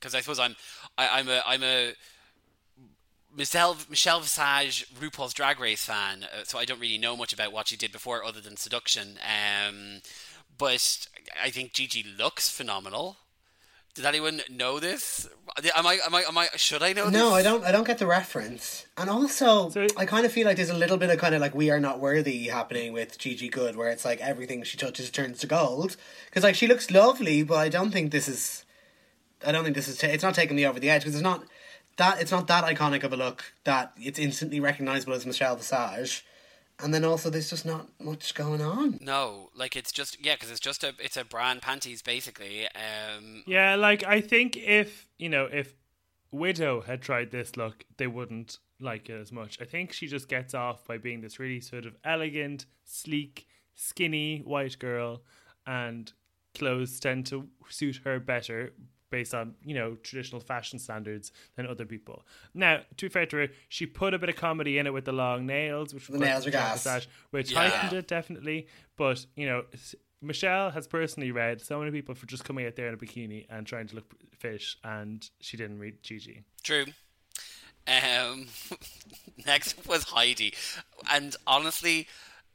because I suppose I'm I, I'm a I'm a Michelle Michelle Visage RuPaul's Drag Race fan, uh, so I don't really know much about what she did before other than seduction. Um, but I think Gigi looks phenomenal. Did anyone know this? Am I? Am I? Am I? Should I know this? No, I don't. I don't get the reference. And also, So- I kind of feel like there's a little bit of kind of like we are not worthy happening with Gigi Goode, where it's like everything she touches turns to gold. Because like she looks lovely, but I don't think this is. I don't think this is. Ta- it's not taking me over the edge because it's not that. It's not that iconic of a look that it's instantly recognizable as Michelle Visage. And then also, there's just not much going on. No, like it's just yeah, because it's just a it's a brand panties basically. Um, Yeah, like I think if you know if Widow had tried this look, they wouldn't like it as much. I think she just gets off by being this really sort of elegant, sleek, skinny white girl, and clothes tend to suit her better based on you know traditional fashion standards than other people. Now, to be fair to her, she put a bit of comedy in it with the long nails, which The nails are gas. gas, which Yeah. heightened it definitely. But you know, Michelle has personally read so many people for just coming out there in a bikini and trying to look fish, and she didn't read Gigi. True. Um, next was Heidi, and honestly,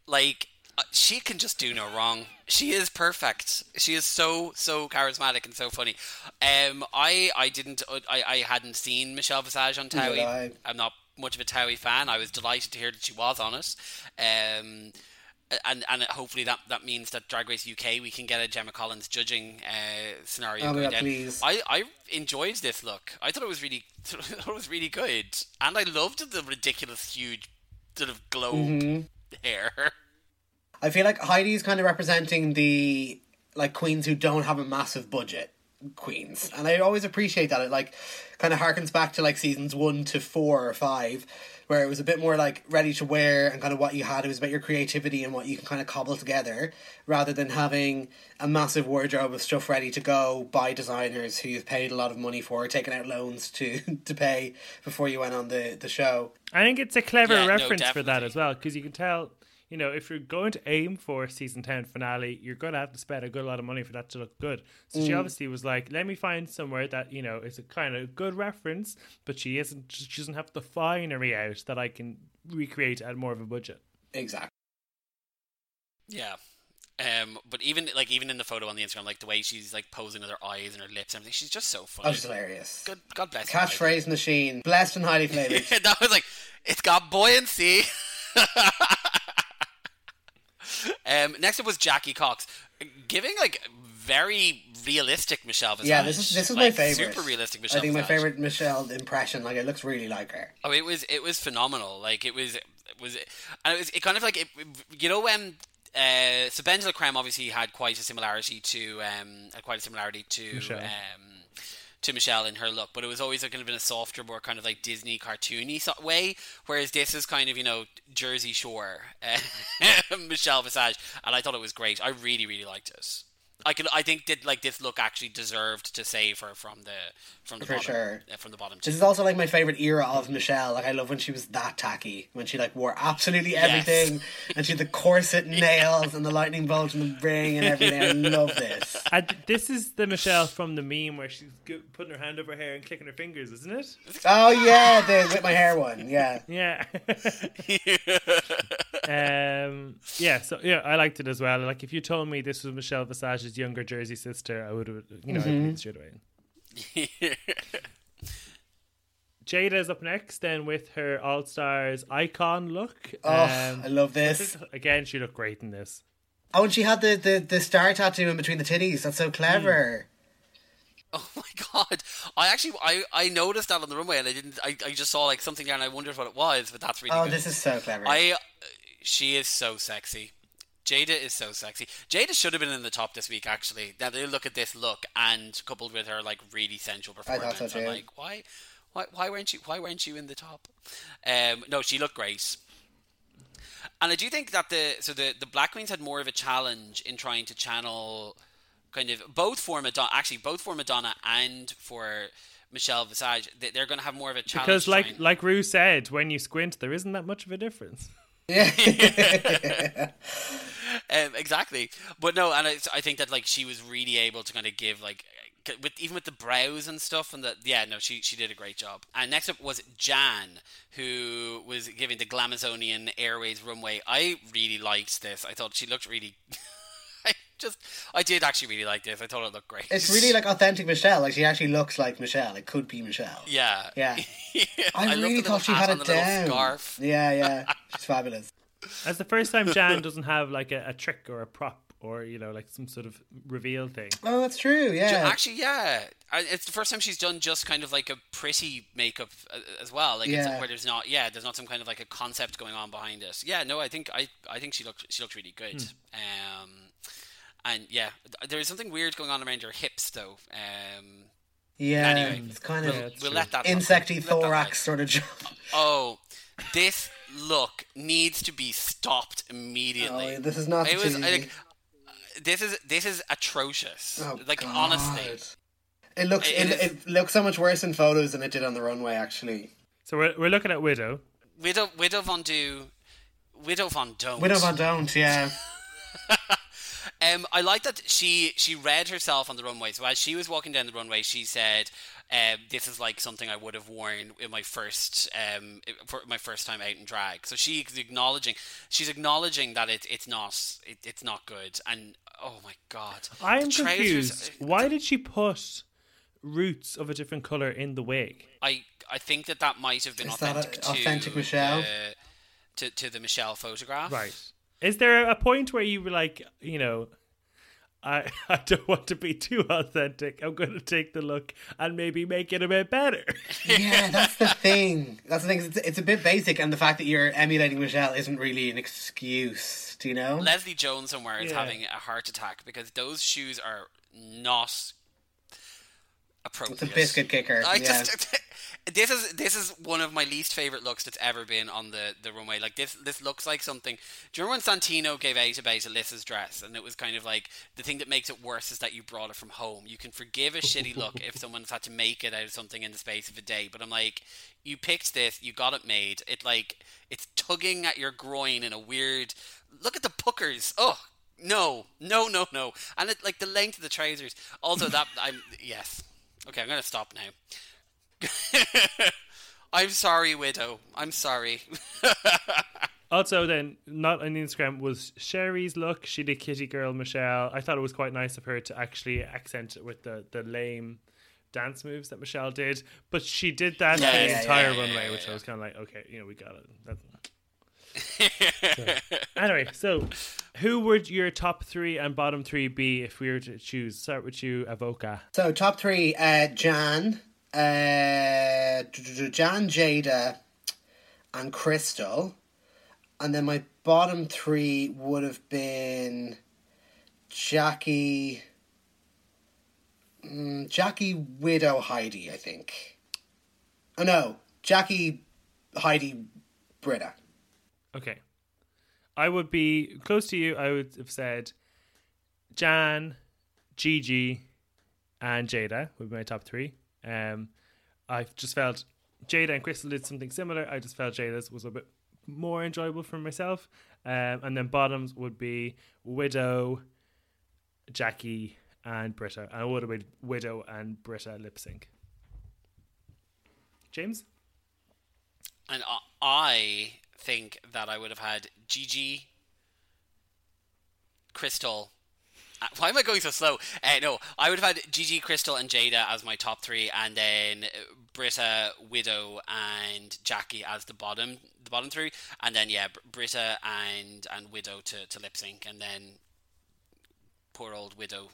like she can just do no wrong. She is perfect. She is so so charismatic and so funny. Um, I I didn't uh, I I hadn't seen Michelle Visage on Towie. I'm not much of a Towie fan. I was delighted to hear that she was on it. Um, and and hopefully that, that means that Drag Race UK we can get a Gemma Collins judging uh, scenario Oh God, please. I, I enjoyed this look. I thought it was really thought it was really good, and I loved the ridiculous huge sort of globe Mm-hmm. hair. I feel like Heidi's kind of representing the like queens who don't have a massive budget queens, and I always appreciate that. It like kind of harkens back to like seasons one to four or five, where it was a bit more like ready to wear and kind of what you had. It was about your creativity and what you can kind of cobble together, rather than having a massive wardrobe of stuff ready to go by designers who you've paid a lot of money for, taken out loans to to pay before you went on the the show. I think it's a clever Yeah, no, reference for that as well because you can tell, you know, if you're going to aim for a season 10 finale, you're going to have to spend a good lot of money for that to look good. So she obviously was like, let me find somewhere that, you know, is a kind of good reference, but she isn't, she doesn't have the finery out that I can recreate at more of a budget. Exactly. Yeah. Um, but even like even in the photo on the Instagram, like the way she's like posing with her eyes and her lips and everything, she's just so funny. was hilarious. Good, God bless her. Heidi. Catchphrase machine, blessed and highly flavored. that was like it's got buoyancy. um, next up was Jackie Cox, giving like very realistic Michelle Visage. Yeah, this is this is like, my favorite. Super realistic Michelle. I think my favorite Michelle impression. Like it looks really like her. Oh, it was it was phenomenal. Like it was it was and it was it kind of like it, you know when uh, so BenDeLaCreme obviously had quite a similarity to um quite a similarity to Michelle. um to Michelle in her look, but it was always kind of in a softer, more kind of like Disney cartoony way. Whereas this is kind of you know Jersey Shore uh, Michelle Visage, and I thought it was great. I really really liked it. I could I think that like this look actually deserved to save her from the from the For bottom sure. uh, from the bottom. This is also like my favorite era of Michelle. Like I love when she was that tacky, when she like wore absolutely everything, and she had the corset, and nails, and the lightning bolt, and the ring, and everything. I love this. And this is the Michelle from the meme where she's putting her hand over her hair and clicking her fingers, isn't it? Oh yeah, the with my hair one. Yeah, Yeah. um, yeah, so yeah, I liked it as well. Like if you told me this was Michelle Visage's younger Jersey sister, I would have, you know, I'd Mm-hmm. been straight away. Jaida is up next then with her All Stars icon look. Oh, Um, I love this. Again, she looked great in this. Oh, and she had the, the, the star tattoo in between the titties. That's so clever. Oh my god! I actually I, I noticed that on the runway and I didn't I, I just saw like something there and I wondered what it was, but that's really Oh, good. this is so clever. I she is so sexy. Jaida is so sexy. Jaida should have been in the top this week. Actually, now they look at this look and coupled with her like really sensual I performance, so I'm like, why, why, why weren't you, why weren't you in the top? Um, no, she looked great. And I do think that the so the the Black Queens had more of a challenge in trying to channel kind of both for Madonna, actually both for Madonna and for Michelle Visage. They- They're going to have more of a challenge Because, like trying- like Rue said, when you squint, there isn't that much of a difference. um, exactly. But no, and I, I think that like she was really able to kind of give like with even with the brows and stuff and the yeah no she she did a great job. And next up was Jan who was giving the Glamazonian Airways runway. I really liked this. I thought she looked really. I just I did actually really like this. I thought it looked great. it's really like authentic Michelle. Like she actually looks like Michelle. It could be Michelle. yeah Yeah. I, love the really thought she had it down. Scarf. Yeah, yeah. She's fabulous. As the first time Jan doesn't have like a, a trick or a prop or you know like some sort of reveal thing. Oh, that's true. Yeah. Actually, yeah, it's the first time she's done just kind of like a pretty makeup uh, as well. Like Yeah. it's where there's not, yeah, there's not some kind of like a concept going on behind it. Yeah, no, I think I, I think she looked, she looked really good. Um, and yeah, there is something weird going on around her hips though. Um, yeah. Anyway, it's kind we'll, of that's we'll let that insecty let that thorax ride. sort of job. Oh, this look needs to be stopped immediately. Oh, this is not It was cheesy. like, this is this is atrocious. Oh, like God. honestly. It looks It it, is- it, looks so much worse in photos than it did on the runway. Actually, So we're we're looking at Widow. Widow Widow Von'Du Widow Von Don't. Widow Von Don't. Yeah. Um, I like that she she read herself on the runway. So as she was walking down the runway, she said, um, "This is like something I would have worn in my first um, for my first time out in drag." So she's acknowledging she's acknowledging that it, it's not it, it's not good. And oh my god, I am confused. Why did she put roots of a different color in the wig? I I think that that might have been Is that a- authentic to Michelle? the- to to the Michelle photograph. Right. Is there a point where you were like, you know, I I don't want to be too authentic. I'm going to take the look and maybe make it a bit better. yeah, that's the thing. That's the thing. It's, it's a bit basic, and the fact that you're emulating Michelle isn't really an excuse. Do you know? Leslie Jones somewhere is Yeah. having a heart attack because those shoes are not appropriate. It's a biscuit kicker. I yeah. just this is this is one of my least favorite looks that's ever been on the, the runway. Like this this looks like something. Do you remember when Santino gave out about Alyssa's dress and it was kind of like the thing that makes it worse is that you brought it from home. You can forgive a shitty look if someone's had to make it out of something in the space of a day, but I'm like, you picked this, you got it made. It like it's tugging at your groin in a weird. Look at the puckers. Oh no, no, no, no, and it, like the length of the trousers. Also, that I'm yes. Okay, I'm gonna stop now. I'm sorry, widow. I'm sorry. Also, then, not on Instagram was Sherry's look. She did Kitty Girl Michelle. I thought it was quite nice of her to actually accent it with the, the lame dance moves that Michelle did. But she did that Yeah, the yeah, entire yeah, yeah, runway, yeah, which yeah. I was kind of like, okay, you know, we got it. That's... So, anyway, so who would your top three and bottom three be if we were to choose? Start with you, Avoca. So top three: uh, Jan, uh, Jan, Jaida, and Crystal. And then my bottom three would have been Jackie, mm, Jackie, Widow, Heidi. I think. Oh no, Jackie, Heidi, Brita. Okay. I would be close to you. I would have said Jan, Gigi, and Jaida would be my top three. Um, I just felt Jaida and Crystal did something similar. I just felt Jaida's was a bit more enjoyable for myself. Um, and then bottoms would be Widow, Jackie, and Brita. And I would have been Widow and Brita lip sync. James? and I- think that I would have had Gigi, Crystal, Why am I going so slow? Uh, no, I would have had Gigi, Crystal, and Jaida as my top three, and then uh, Brita, Widow, and Jackie as the bottom, the bottom three, and then yeah, Br- Brita and and Widow to, to lip sync, and then poor old Widow,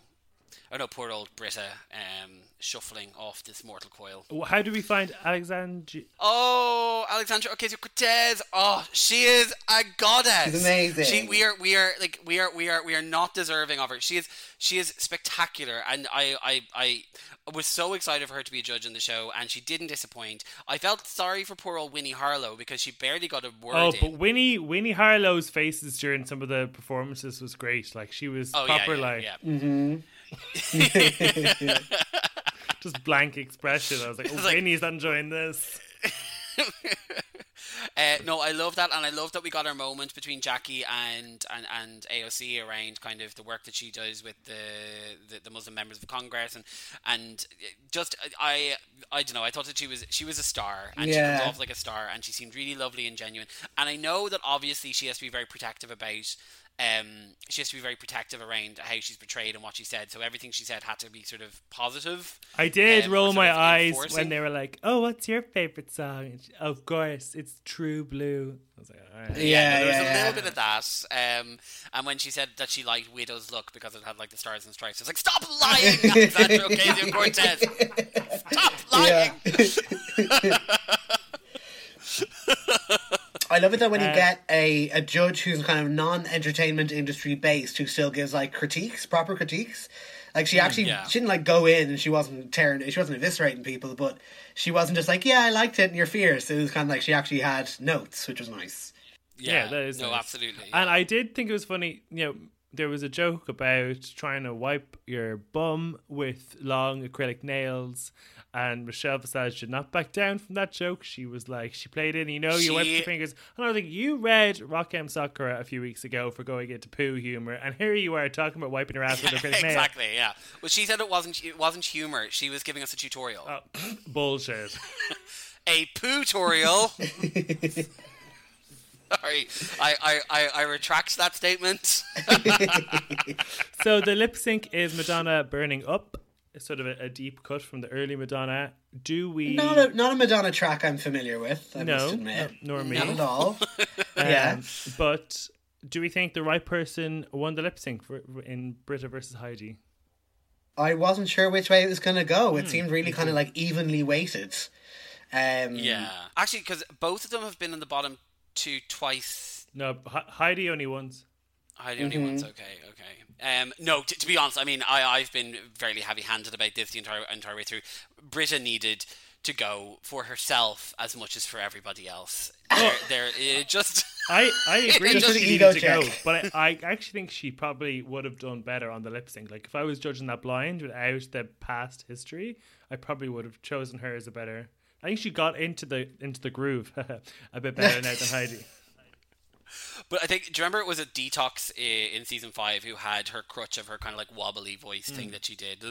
oh no, poor old Brita, um, shuffling off this mortal coil. How do we find Alexandra? Oh, Alexandra Ocasio Cortez. Oh, she is a goddess. She's amazing. She, we are, we are like, we are, we are, we are not deserving of her. She is, she is spectacular, and I, I, I was so excited for her to be a judge in the show, and she didn't disappoint. I felt sorry for poor old Winnie Harlow because she barely got a word Oh, in. but Winnie Winnie Harlow's faces during some of the performances was great. Like she was oh proper, yeah, like yeah. just blank expression. I was like, oh, It's like- Winnie's enjoying this. Uh, no, I love that, and I love that we got our moment between Jackie and, and, and AOC around kind of the work that she does with the, the, the Muslim members of Congress, and and just I I don't know. I thought that she was she was a star, and Yeah. she comes off like a star, and she seemed really lovely and genuine. And I know that obviously she has to be very protective about. Um, she has to be very protective around how she's portrayed and what she said. So everything she said had to be sort of positive. I did um, roll my eyes enforcing. when they were like, "Oh, what's your favorite song?" She- of course, it's True Blue. I was like, "All right." Yeah, there was yeah, a yeah. little bit of that. Um, and when she said that she liked Widow's look because it had like the stars and stripes, I was like, "Stop lying, Alexandra Ocasio Cortez! Stop lying!" I love it that when you Uh, get a, a judge who's kind of non entertainment industry based who still gives like critiques, proper critiques. Like she actually yeah. she didn't like go in and she wasn't tearing she wasn't eviscerating people, but she wasn't just like, Yeah, I liked it and you're fierce. It was kinda like she actually had notes, which was nice. Yeah, that is no, nice. absolutely. And I did think it was funny. You know, there was a joke about trying to wipe your bum with long acrylic nails, and Michelle Visage did not back down from that joke. She was like, she played in, you know, you She- your fingers. And I was like, you read Rock Rock'em Sakura a few weeks ago for going into poo humor, and here you are talking about wiping your ass with a nail. exactly. Yeah. Well, she said it wasn't it wasn't humor. She was giving us a tutorial, Oh, bullshit. a poo tutorial. Sorry, I, I, I, I retract that statement. so the lip sync is Madonna burning up. It's sort of a, a deep cut from the early Madonna. Do we? Not a not a Madonna track I'm familiar with, I No, must admit. no- nor me. Not at all. Um, yeah. But do we think the right person won the lip sync for, in Brita versus Heidi? I wasn't sure which way it was gonna go. Hmm, It seemed really kind of like evenly weighted. Um Yeah, actually, because both of them have been in the bottom two twice. No, H- Heidi only once. I the only one's okay. Okay. Um, no, t- to be honest, I mean, I I've been fairly heavy-handed about this the entire entire way through. Brita needed to go for herself as much as for everybody else. There, there, it just. I, I agree Just that she needed to go, but I, I actually think she probably would have done better on the lip sync. Like if I was judging that blind without the past history, I probably would have chosen her as a better. I think she got into the into the groove a bit better now than Heidi. But I think, do you remember it was a Detox in season five who had her crutch of her kind of like wobbly voice thing mm. that she did?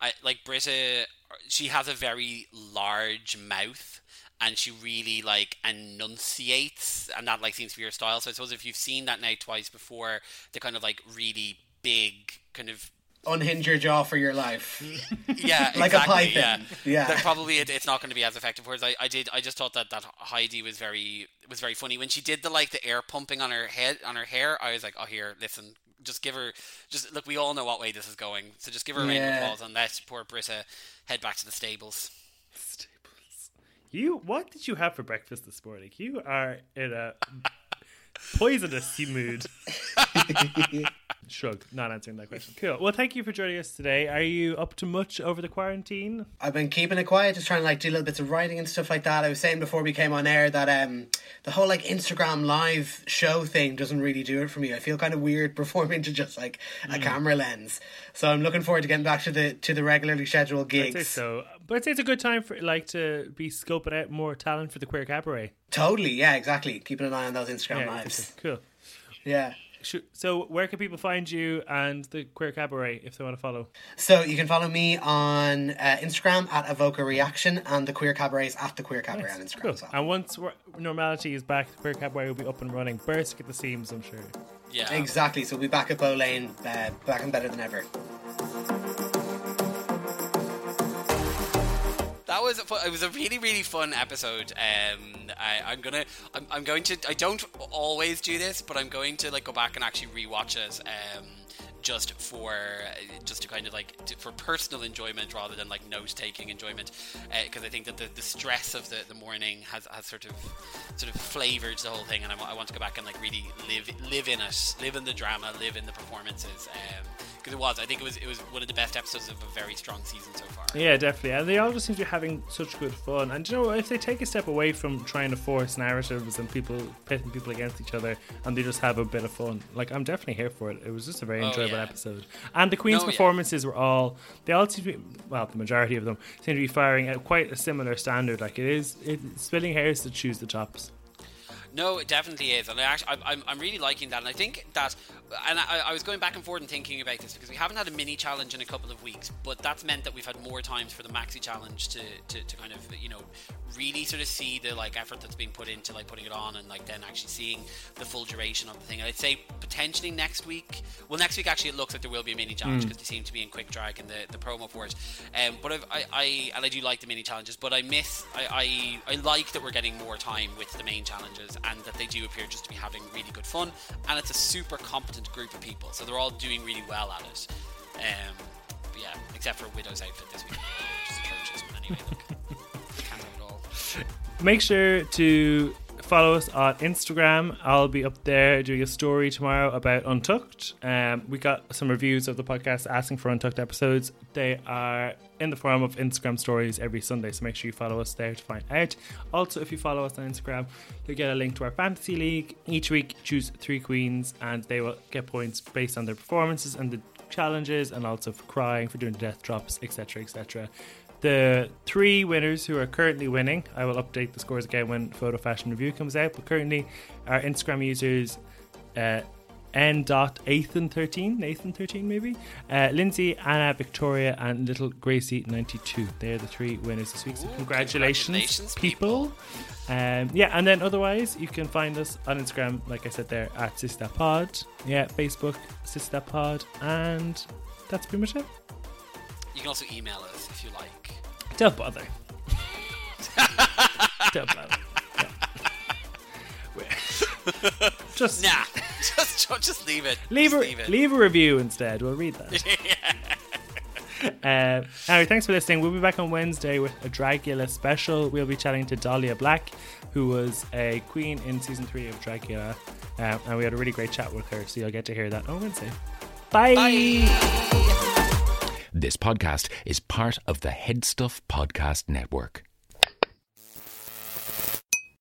I like Brita. She has a very large mouth, and she really like enunciates, and that like seems to be her style. So I suppose if you've seen that now twice before, the kind of like really big kind of unhinge your jaw for your life. yeah, Like a python. Yeah, Yeah. Then probably it, it's not going to be as effective. Whereas I, I did, I just thought that that Heidi was very was very funny when she did the like the air pumping on her head on her hair. I was like, oh here, listen, just give her, just look. We all know what way this is going, so just give her a round of applause and let poor Brita head back to the stables. Stables. You, what did you have for breakfast this morning? You are in a poisonous mood. Shrug, not answering that question. Cool. Well, thank you for joining us today. Are you up to much over the quarantine? I've been keeping it quiet, just trying to like do little bits of writing and stuff like that. I was saying before we came on air that um the whole like Instagram live show thing doesn't really do it for me. I feel kind of weird performing to just like a camera lens. So I'm looking forward to getting back to the to the regularly scheduled gigs. so. But I'd say it's a good time for like to be scoping out more talent for the queer cabaret. Totally, yeah, exactly. Keeping an eye on those Instagram Yeah, lives. cool. Yeah. So, where can people find you and the queer cabaret if they want to follow? So you can follow me on uh, Instagram at Avoca Reaction and the Queer Cabarets at the Queer Cabaret on Instagram Cool. as well. And once normality is back, the queer cabaret will be up and running. Burst at the seams, I'm sure. Yeah. Exactly. So we'll be back at Bow Lane, uh, back and better than ever. Was a fu- it was a really really fun episode. Um, I, I'm gonna I'm, I'm going to I don't always do this, but I'm going to like go back and actually rewatch it. Um, just for just to kind of like to, for personal enjoyment rather than like note taking enjoyment because uh, I think that the, the stress of the, the morning has, has sort of sort of flavored the whole thing and I, I want to go back and like really live live in it live in the drama live in the performances because it was I think it was it was one of the best episodes of a very strong season so far Yeah, definitely. And they all just seem to be having such good fun. And you know, if they take a step away from trying to force narratives and people pitting people against each other, and they just have a bit of fun, like I'm definitely here for it. It was just a very Oh, enjoyable yeah. Episode. And the Queen's No, yeah. performances were all they all seem to be well, the majority of them seem to be firing at quite a similar standard. Like it is, it, splitting hairs to choose the tops. No, it definitely is, and I actually, I'm- I'm, I'm really liking that, and I think that, and I, I was going back and forth and thinking about this because we haven't had a mini challenge in a couple of weeks, but that's meant that we've had more times for the maxi challenge to, to, to kind of, you know, really sort of see the like effort that's been put into like putting it on, and like then actually seeing the full duration of the thing. And I'd say potentially next week. Well, next week actually it looks like there will be a mini challenge because they seem to be in quick drag in the, the promo for it. Um, but I've, I, I and I do like the mini challenges, but I miss I, I I like that we're getting more time with the main challenges and that they do appear just to be having really good fun and it's a super competent group of people, so they're all doing really well at it. Um, yeah, except for Widow's outfit this week, anyway, look. Make sure to follow us on Instagram. I'll be up there doing a story tomorrow about Untucked. Um, we got some reviews of the podcast asking for Untucked episodes. They are in the form of Instagram stories every Sunday, so make sure you follow us there to find out. Also, if you follow us on Instagram, you'll get a link to our fantasy league. Each week, choose three queens, and they will get points based on their performances and the challenges, and also for crying, for doing death drops, etc., etc the three winners who are currently winning. I will update the scores again when Photo Fashion Review comes out. But currently, our Instagram users uh, n.athan13, Nathan13 maybe, uh, Lindsay, Anna, Victoria, and Little Gracie 92. They're the three winners this week. So congratulations, congratulations, people. Um, yeah, and then otherwise, you can find us on Instagram, like I said there, at SistaPod. Yeah, Facebook, SistaPod, and that's pretty much it. You can also email us if you like. Don't bother. Don't bother. Yeah. Just Nah, just just leave it. leave Just a leave it. leave a review instead. We'll read that. Uh, anyway, thanks for listening. We'll be back on Wednesday with a Dragula special. We'll be chatting to Dahlia Black, who was a queen in season three of Dragula, um, and we had a really great chat with her. So you'll get to hear that on Wednesday. Bye. Bye. This podcast is part of the Headstuff Podcast Network.